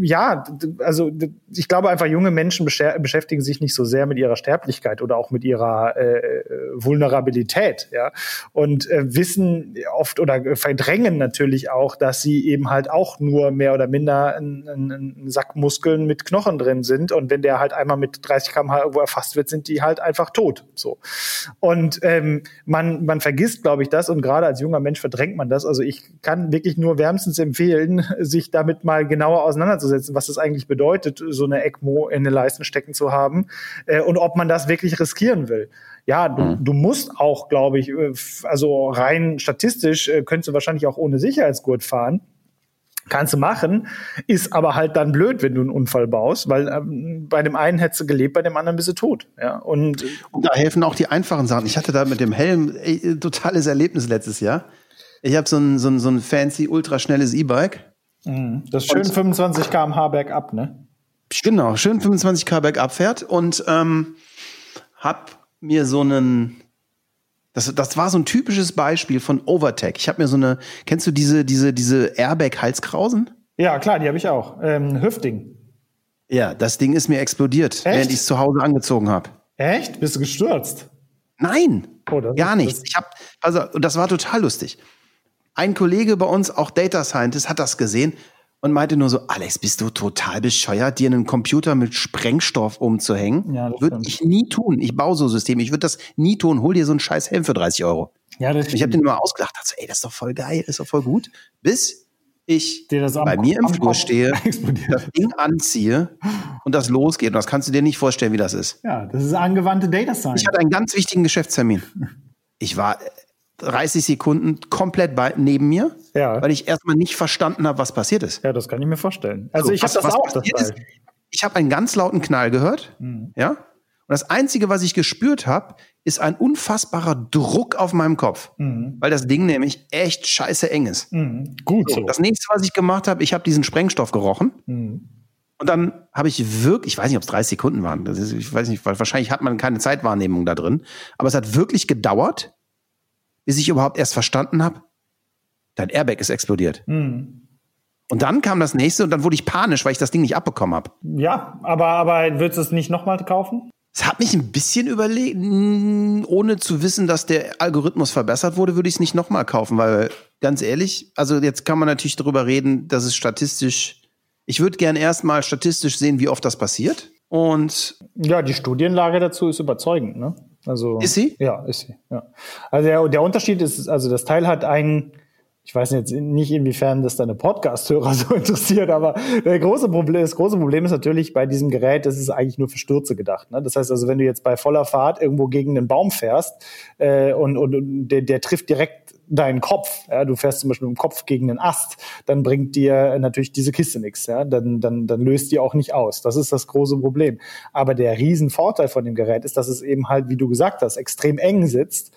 ja, also ich glaube einfach, junge Menschen beschäftigen sich nicht so sehr mit ihrer Sterblichkeit oder auch mit ihrer äh, Vulnerabilität, ja. Und äh, wissen oft oder verdrängen natürlich auch, dass sie eben halt auch nur mehr oder minder ein, ein, ein Sack Muskeln mit Knochen drin sind. Und wenn der halt einmal mit 30 km/h irgendwo erfasst wird, sind die halt einfach tot. So. Und ähm, man, man vergisst, glaube ich, das und gerade als junger Mensch verdrängt man das. Also ich kann wirklich nur wärmstens empfehlen, *laughs* sich damit mal genauer auseinanderzusetzen, was das eigentlich bedeutet, so eine ECMO in den Leisten stecken zu haben äh, und ob man das wirklich riskieren will ja, du, mhm. du musst auch, glaube ich, äh, also rein statistisch äh, könntest du wahrscheinlich auch ohne Sicherheitsgurt fahren. Kannst du machen, ist aber halt dann blöd, wenn du einen Unfall baust, weil ähm, bei dem einen hättest du gelebt, bei dem anderen bist du tot. Ja, und, und da helfen auch die einfachen Sachen. Ich hatte da mit dem Helm ey, totales Erlebnis letztes Jahr. Ich habe so ein, so, ein, so ein fancy, ultraschnelles E-Bike. Mhm. Das schön und, 25 km/h bergab, ne? Genau, schön 25 km bergab fährt und ähm, hab mir so einen das, das war so ein typisches Beispiel von Overtech. Ich habe mir so eine, kennst du diese, diese, diese Airbag-Halskrausen? Ja, klar, die habe ich auch. Ähm, Hüftding. Ja, das Ding ist mir explodiert, Echt? während ich es zu Hause angezogen habe. Echt? Bist du gestürzt? Nein, oh, gar nichts. Ich hab, also, das war total lustig. Ein Kollege bei uns, auch Data Scientist, hat das gesehen und meinte nur so, Alex, bist du total bescheuert, dir einen Computer mit Sprengstoff umzuhängen? Ja, das würde ich nie tun. Ich baue so Systeme. Ich würde das nie tun. Hol dir so einen scheiß Helm für 30 Euro. Ja, das Ich habe den immer ausgedacht, dachte so, ey, das ist doch voll geil, das ist doch voll gut. Bis ich bei mir im Flur stehe, *laughs* explodiert. das Ding anziehe und das losgeht. Und das kannst du dir nicht vorstellen, wie das ist. Ja, das ist angewandte Data Science. Ich hatte einen ganz wichtigen Geschäftstermin. *laughs* Ich war 30 Sekunden komplett bei, neben mir, Ja. weil ich erstmal nicht verstanden habe, was passiert ist. Ja, das kann ich mir vorstellen. Also So, ich habe das auch, das ist. Ich habe einen ganz lauten Knall gehört, Mhm. ja. Und das Einzige, was ich gespürt habe, ist ein unfassbarer Druck auf meinem Kopf, weil das Ding nämlich echt scheiße eng ist. Mhm. Gut so. Das nächste, was ich gemacht habe, ich habe diesen Sprengstoff gerochen. Mhm. Und dann habe ich wirklich, ich weiß nicht, ob es 30 Sekunden waren, das ist, ich weiß nicht, weil wahrscheinlich hat man keine Zeitwahrnehmung da drin, aber es hat wirklich gedauert, bis ich überhaupt erst verstanden habe, dein Airbag ist explodiert. Mhm. Und dann kam das nächste und dann wurde ich panisch, weil ich das Ding nicht abbekommen habe. Ja, aber, aber würdest du es nicht nochmal kaufen? Es hat mich ein bisschen überlegt, mh, ohne zu wissen, dass der Algorithmus verbessert wurde, würde ich es nicht nochmal kaufen, weil ganz ehrlich, also jetzt kann man natürlich darüber reden, dass es statistisch, ich würde gern erstmal statistisch sehen, wie oft das passiert. Und Ja, die Studienlage dazu ist überzeugend, ne? Also, Ist sie? Ja, ist sie. Ja. Also der, der Unterschied ist, also das Teil hat einen, ich weiß jetzt nicht, inwiefern das deine Podcast-Hörer *laughs* so interessiert, aber der große Problem, das große Problem ist natürlich bei diesem Gerät, das ist eigentlich nur für Stürze gedacht. Ne? Das heißt also, wenn du jetzt bei voller Fahrt irgendwo gegen einen Baum fährst äh, und, und, und der, der trifft direkt deinen Kopf, ja, du fährst zum Beispiel mit dem Kopf gegen einen Ast, dann bringt dir natürlich diese Kiste nichts, ja, dann, dann, dann löst die auch nicht aus. Das ist das große Problem. Aber der Riesenvorteil von dem Gerät ist, dass es eben halt, wie du gesagt hast, extrem eng sitzt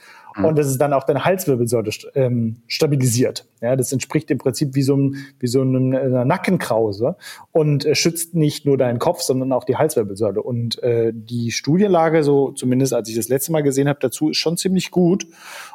und dass es dann auch deine Halswirbelsäule ähm, stabilisiert. Ja, das entspricht im Prinzip wie so, ein, wie so einem, einer Nackenkrause und äh, schützt nicht nur deinen Kopf, sondern auch die Halswirbelsäule. Und äh, die Studienlage, so zumindest als ich das letzte Mal gesehen habe, dazu ist schon ziemlich gut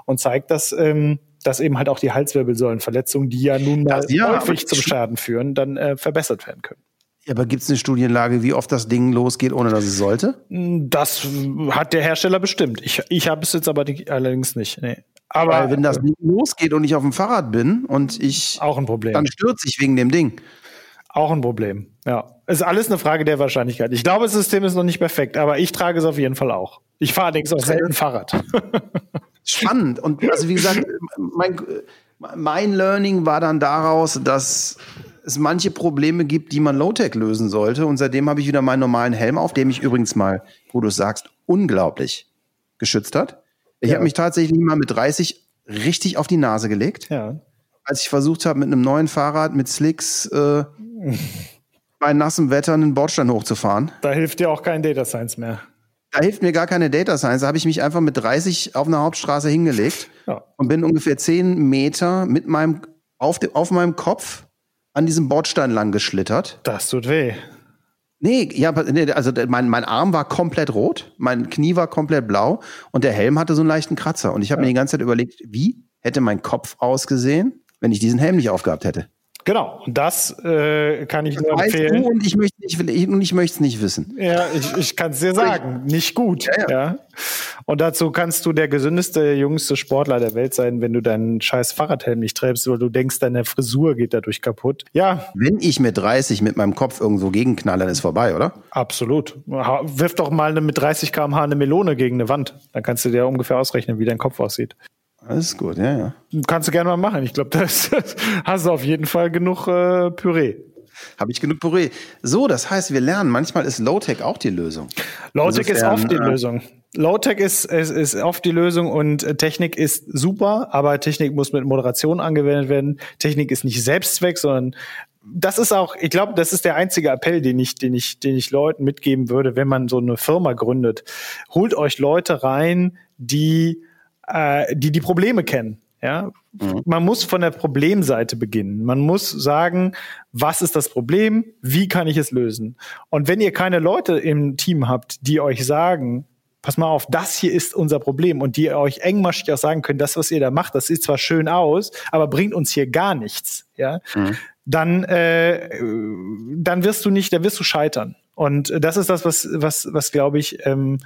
und zeigt, dass ähm, dass eben halt auch die Halswirbelsäulenverletzungen, die ja nun mal Das- ja, häufig zum Schaden führen, dann äh, verbessert werden können. Ja, aber gibt es eine Studienlage, wie oft das Ding losgeht, ohne dass es sollte? Das hat der Hersteller bestimmt. Ich, ich habe es jetzt aber die, allerdings nicht. Nee. Aber Weil wenn das Ding losgeht und ich auf dem Fahrrad bin und ich, auch ein Problem. dann stürze ich wegen dem Ding. Auch ein Problem. Ja. Ist alles eine Frage der Wahrscheinlichkeit. Ich glaube, das System ist noch nicht perfekt, aber ich trage es auf jeden Fall auch. Ich fahre allerdings auch selten Fahrrad. *laughs* spannend. Und also wie gesagt, mein, mein Learning war dann daraus, dass es manche Probleme gibt, die man Low-Tech lösen sollte. Und seitdem habe ich wieder meinen normalen Helm auf, der mich übrigens mal, wo du es sagst, unglaublich geschützt hat. Ich Ja. habe mich tatsächlich mal mit 30 richtig auf die Nase gelegt, ja. als ich versucht habe, mit einem neuen Fahrrad mit Slicks äh, bei nassem Wetter einen Bordstein hochzufahren. Da hilft dir auch kein Data Science mehr. Da hilft mir gar keine Data Science. Da habe ich mich einfach mit 30 auf einer Hauptstraße hingelegt Ja. und bin ungefähr 10 Meter mit meinem, auf, de, auf meinem Kopf an diesem Bordstein lang geschlittert. Das tut weh. Nee, ja, nee, also mein, mein Arm war komplett rot, mein Knie war komplett blau und der Helm hatte so einen leichten Kratzer. Und ich habe mir die ganze Zeit überlegt, wie hätte mein Kopf ausgesehen, wenn ich diesen Helm nicht aufgehabt hätte? Genau. Und das äh, kann ich nur Weißt du, empfehlen. und ich möchte nicht, ich, und ich möchte es nicht wissen. Ja, ich, ich kann es dir sagen. Nicht gut. Ja, ja. Und dazu kannst du der gesündeste, jüngste Sportler der Welt sein, wenn du deinen scheiß Fahrradhelm nicht trägst, weil du denkst, deine Frisur geht dadurch kaputt. Ja, Wenn ich mit 30 mit meinem Kopf irgendwo gegenknalle, dann ist vorbei, oder? absolut. Wirf doch mal eine, mit 30 km/h eine Melone gegen eine Wand. Dann kannst du dir ungefähr ausrechnen, wie dein Kopf aussieht. Alles ist gut, ja, ja. Kannst du gerne mal machen. Ich glaube, da ist- hast du auf jeden Fall genug äh, Püree. Habe ich genug Püree. So, das heißt, wir lernen, manchmal ist Low-Tech auch die Lösung. Low-Tech ist oft die äh, Lösung. Low-Tech ist, ist, ist oft die Lösung und äh, Technik ist super, aber Technik muss mit Moderation angewendet werden. Technik ist nicht Selbstzweck, sondern das ist auch, ich glaube, das ist der einzige Appell, den ich, den ich, den ich Leuten mitgeben würde, wenn man so eine Firma gründet. Holt euch Leute rein, die, äh, die die Probleme kennen. Ja, man muss von der Problemseite beginnen. Man muss sagen, was ist das Problem? Wie kann ich es lösen? Und wenn ihr keine Leute im Team habt, die euch sagen, pass mal auf, das hier ist unser Problem und die euch engmaschig auch sagen können, das, was ihr da macht, das sieht zwar schön aus, aber bringt uns hier gar nichts, ja, dann, äh, dann wirst du nicht, dann wirst du scheitern. Und das ist das, was, was, was glaube ich, ähm,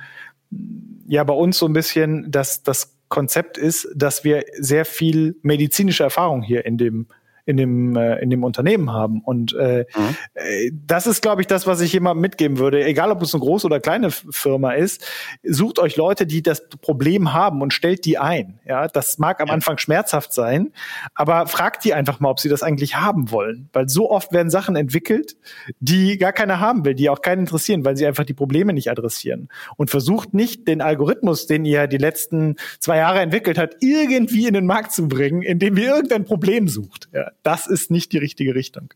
ja bei uns so ein bisschen das, das Konzept ist, dass wir sehr viel medizinische Erfahrung hier in dem in dem, äh, in dem Unternehmen haben. Und äh, mhm. äh, das ist, glaube ich, das, was ich jemandem mitgeben würde. Egal, ob es eine große oder kleine Firma ist, sucht euch Leute, die das Problem haben und stellt die ein. Ja, das mag am ja. Anfang schmerzhaft sein, aber fragt die einfach mal, ob sie das eigentlich haben wollen. Weil so oft werden Sachen entwickelt, die gar keiner haben will, die auch keinen interessieren, weil sie einfach die Probleme nicht adressieren. Und versucht nicht, den Algorithmus, den ihr die letzten zwei Jahre entwickelt habt, irgendwie in den Markt zu bringen, indem ihr irgendein Problem sucht. Ja, das ist nicht die richtige Richtung.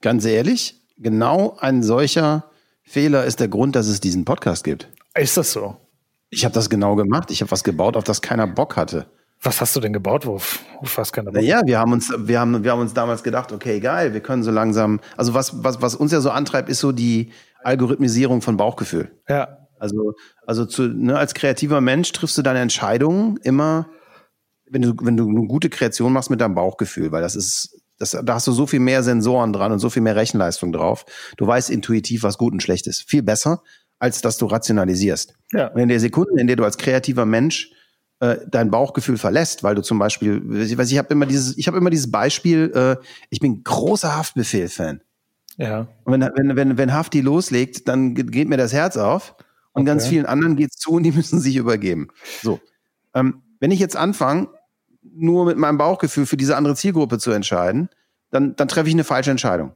Ganz ehrlich, genau ein solcher Fehler ist der Grund, dass es diesen Podcast gibt. Ist das so? Ich habe das genau gemacht. Ich habe was gebaut, auf das keiner Bock hatte. Was hast du denn gebaut, wo, fast keiner Bock Ja, wir haben uns, wir haben, wir haben uns damals gedacht, okay, geil, wir können so langsam, also was, was, was uns ja so antreibt, ist so die Algorithmisierung von Bauchgefühl. Ja. Also, also zu, ne, als kreativer Mensch triffst du deine Entscheidungen immer, wenn du, wenn du eine gute Kreation machst mit deinem Bauchgefühl, weil das ist, das, da hast du so viel mehr Sensoren dran und so viel mehr Rechenleistung drauf. Du weißt intuitiv, was gut und schlecht ist. Viel besser, als dass du rationalisierst. Ja. Und in der Sekunde, in der du als kreativer Mensch äh, dein Bauchgefühl verlässt, weil du zum Beispiel, ich weiß, ich habe immer dieses, ich habe immer dieses Beispiel, äh, ich bin großer Haftbefehl-Fan. Ja. Und wenn, wenn, wenn, wenn Hafti loslegt, dann geht mir das Herz auf und okay. ganz vielen anderen geht's zu und die *laughs* müssen sich übergeben. So. Ähm, wenn ich jetzt anfange, nur mit meinem Bauchgefühl für diese andere Zielgruppe zu entscheiden, dann, dann treffe ich eine falsche Entscheidung.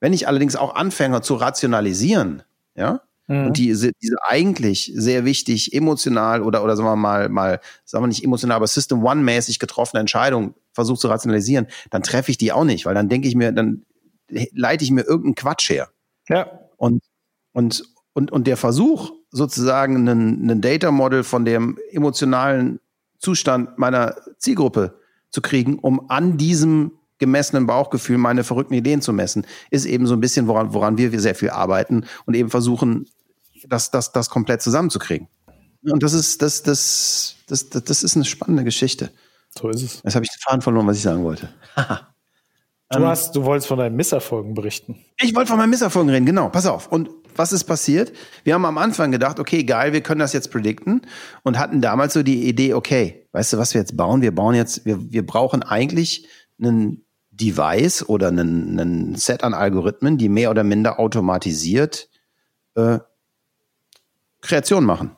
Wenn ich allerdings auch anfange zu rationalisieren, ja, mhm. und diese, diese eigentlich sehr wichtig emotional oder, oder sagen wir mal, mal, sagen wir nicht emotional, aber System One-mäßig getroffene Entscheidung versuche zu rationalisieren, dann treffe ich die auch nicht, weil dann denke ich mir, dann leite ich mir irgendeinen Quatsch her. Ja. Und, und, und, und der Versuch, sozusagen einen, einen Data Model von dem emotionalen Zustand meiner Zielgruppe zu kriegen, um an diesem gemessenen Bauchgefühl meine verrückten Ideen zu messen, ist eben so ein bisschen, woran, woran wir sehr viel arbeiten und eben versuchen, das, das, das komplett zusammenzukriegen. Und das ist, das, das, das, das, das ist eine spannende Geschichte. So ist es. Jetzt habe ich den Faden verloren, was ich sagen wollte. du hast, du wolltest von deinen Misserfolgen berichten. Ich wollte von meinen Misserfolgen reden, genau. Pass auf. Und was ist passiert? Wir haben am Anfang gedacht, okay, geil, wir können das jetzt predikten und hatten damals so die Idee, okay, weißt du, was wir jetzt bauen? Wir bauen jetzt, wir, wir brauchen eigentlich einen Device oder einen, einen Set an Algorithmen, die mehr oder minder automatisiert äh, Kreation machen.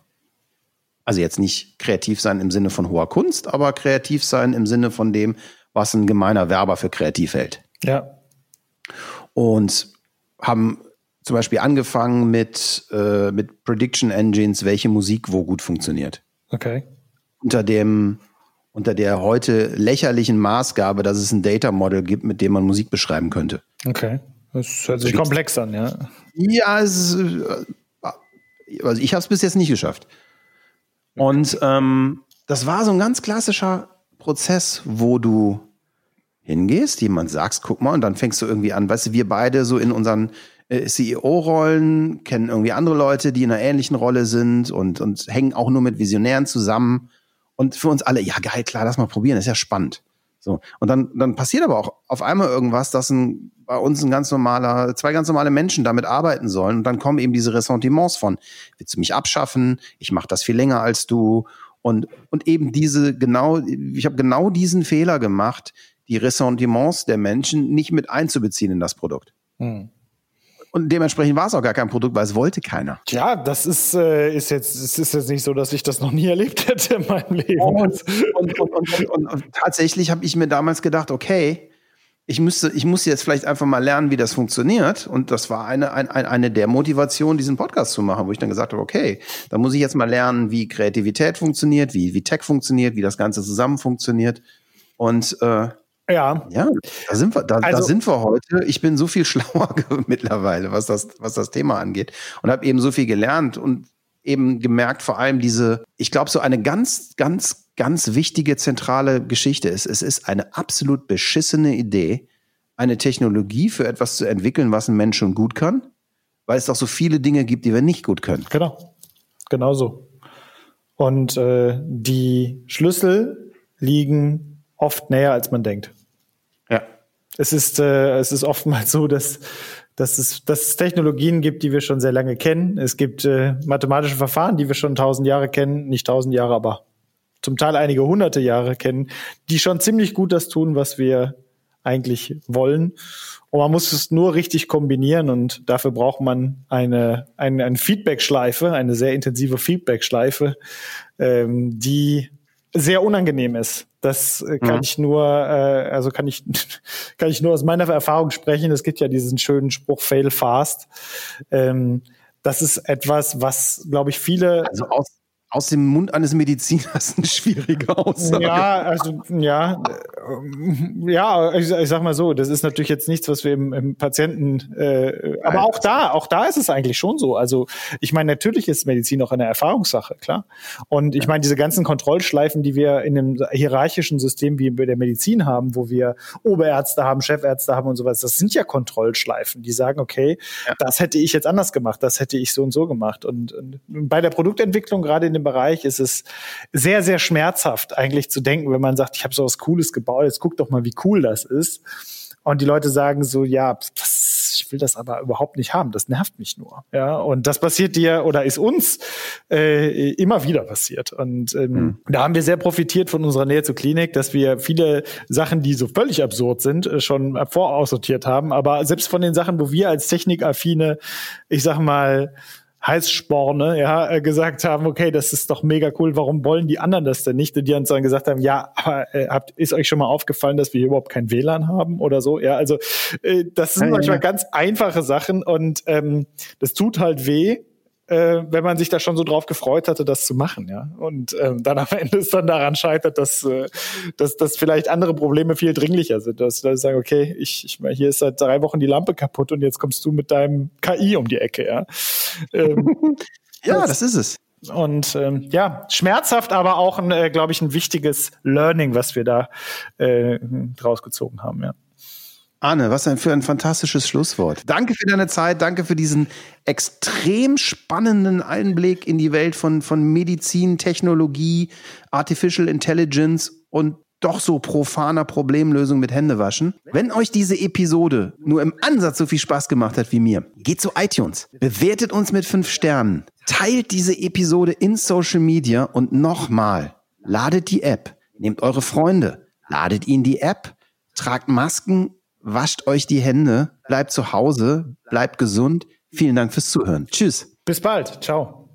Also jetzt nicht kreativ sein im Sinne von hoher Kunst, aber kreativ sein im Sinne von dem, was ein gemeiner Werber für kreativ hält. Ja. Und haben zum Beispiel angefangen mit, äh, mit Prediction Engines, welche Musik wo gut funktioniert. Okay. Unter dem, unter der heute lächerlichen Maßgabe, dass es ein Data Model gibt, mit dem man Musik beschreiben könnte. Okay. Das hört sich komplex an, ja. Ja, es, äh, also ich habe es bis jetzt nicht geschafft. Und ähm, das war so ein ganz klassischer Prozess, wo du hingehst, jemand sagst, guck mal, und dann fängst du irgendwie an, weißt du, wir beide so in unseren äh, CEO-Rollen, kennen irgendwie andere Leute, die in einer ähnlichen Rolle sind und, und hängen auch nur mit Visionären zusammen. Und für uns alle, ja geil, klar, lass mal probieren, ist ja spannend. So. Und dann, dann passiert aber auch auf einmal irgendwas, dass ein, bei uns ein ganz normaler, zwei ganz normale Menschen damit arbeiten sollen. Und dann kommen eben diese Ressentiments von, willst du mich abschaffen? Ich mache das viel länger als du. Und, und eben diese genau, ich habe genau diesen Fehler gemacht, die Ressentiments der Menschen nicht mit einzubeziehen in das Produkt. Hm. Und dementsprechend war es auch gar kein Produkt, weil es wollte keiner. Ja, das ist, äh, ist, jetzt, es ist jetzt nicht so, dass ich das noch nie *laughs* erlebt hätte in meinem Leben. Und, und, und, und tatsächlich habe ich mir damals gedacht, okay, ich müsste, ich muss jetzt vielleicht einfach mal lernen, wie das funktioniert. Und das war eine, eine, eine der Motivationen, diesen Podcast zu machen, wo ich dann gesagt habe, okay, da muss ich jetzt mal lernen, wie Kreativität funktioniert, wie, wie Tech funktioniert, wie das Ganze zusammen funktioniert. Und äh, ja. Ja, da sind wir, da, also, da sind wir heute. Ich bin so viel *laughs* schlauer mittlerweile, was das, was das Thema angeht. Und habe eben so viel gelernt und eben gemerkt, vor allem diese, ich glaube, so eine ganz, ganz, ganz wichtige zentrale Geschichte ist, es ist eine absolut beschissene Idee, eine Technologie für etwas zu entwickeln, was ein Mensch schon gut kann, weil es doch so viele Dinge gibt, die wir nicht gut können. Genau, genau so. Und äh, die Schlüssel liegen oft näher, als man denkt. Es ist, äh, es ist oftmals so, dass, dass, es, dass es Technologien gibt, die wir schon sehr lange kennen. Es gibt äh, mathematische Verfahren, die wir schon tausend Jahre kennen, nicht tausend Jahre, aber zum Teil einige hunderte Jahre kennen, die schon ziemlich gut das tun, was wir eigentlich wollen. Und man muss es nur richtig kombinieren und dafür braucht man eine, eine, eine Feedback-Schleife, eine sehr intensive Feedback-Schleife, ähm, die sehr unangenehm ist. Das äh, kann mhm. ich nur, äh, also kann ich, *laughs* kann ich nur aus meiner Erfahrung sprechen. Es gibt ja diesen schönen Spruch Fail fast. Ähm, das ist etwas, was, glaube ich, viele. Also aus, aus dem Mund eines Mediziners eine schwierige Aussage. Ja, also ja, äh, ja, ich, ich, sag mal so, das ist natürlich jetzt nichts, was wir im, im Patienten, äh, aber auch da, auch da ist es eigentlich schon so. Also ich meine, natürlich ist Medizin auch eine Erfahrungssache, klar. Und ich meine, diese ganzen Kontrollschleifen, die wir in einem hierarchischen System wie bei der Medizin haben, wo wir Oberärzte haben, Chefärzte haben und sowas, das sind ja Kontrollschleifen, die sagen, okay, ja. das hätte ich jetzt anders gemacht, das hätte ich so und so gemacht. Und, und bei der Produktentwicklung gerade in dem Bereich ist es sehr, sehr schmerzhaft eigentlich zu denken, wenn man sagt, ich habe so was Cooles gebaut, jetzt guck doch mal, wie cool das ist. Und die Leute sagen so, ja, das, ich will das aber überhaupt nicht haben, das nervt mich nur. Ja, und das passiert dir oder ist uns äh, immer wieder passiert. Und ähm, mhm. da haben wir sehr profitiert von unserer Nähe zur Klinik, dass wir viele Sachen, die so völlig absurd sind, äh, schon voraussortiert haben. Aber selbst von den Sachen, wo wir als Technikaffine, ich sag mal, Heißsporne, ja, äh, gesagt haben, okay, das ist doch mega cool, warum wollen die anderen das denn nicht? Und die uns dann gesagt haben, ja, aber äh, habt, ist euch schon mal aufgefallen, dass wir hier überhaupt kein WLAN haben oder so? Ja, also äh, das sind ja, manchmal ja. ganz einfache Sachen und ähm, das tut halt weh, äh, wenn man sich da schon so drauf gefreut hatte, das zu machen, ja. Und ähm, dann am *laughs* Ende es dann daran scheitert, dass, äh, dass, dass vielleicht andere Probleme viel dringlicher sind. Dass Leute sagen, okay, ich, ich hier ist seit drei Wochen die Lampe kaputt und jetzt kommst du mit deinem KI um die Ecke, ja. Ähm, *laughs* ja, das, das ist es. Und ähm, ja, schmerzhaft, aber auch, ein, äh, glaube ich, ein wichtiges Learning, was wir da äh, draus gezogen haben, ja. Arne, was für ein fantastisches Schlusswort. Danke für deine Zeit, danke für diesen extrem spannenden Einblick in die Welt von, von Medizin, Technologie, Artificial Intelligence und doch so profaner Problemlösung mit Händewaschen. Wenn euch diese Episode nur im Ansatz so viel Spaß gemacht hat wie mir, geht zu iTunes, bewertet uns mit fünf Sternen, teilt diese Episode in Social Media und nochmal, ladet die App, nehmt eure Freunde, ladet ihnen die App, tragt Masken wascht euch die Hände, bleibt zu Hause, bleibt gesund. Vielen Dank fürs Zuhören. Tschüss. Bis bald. Ciao.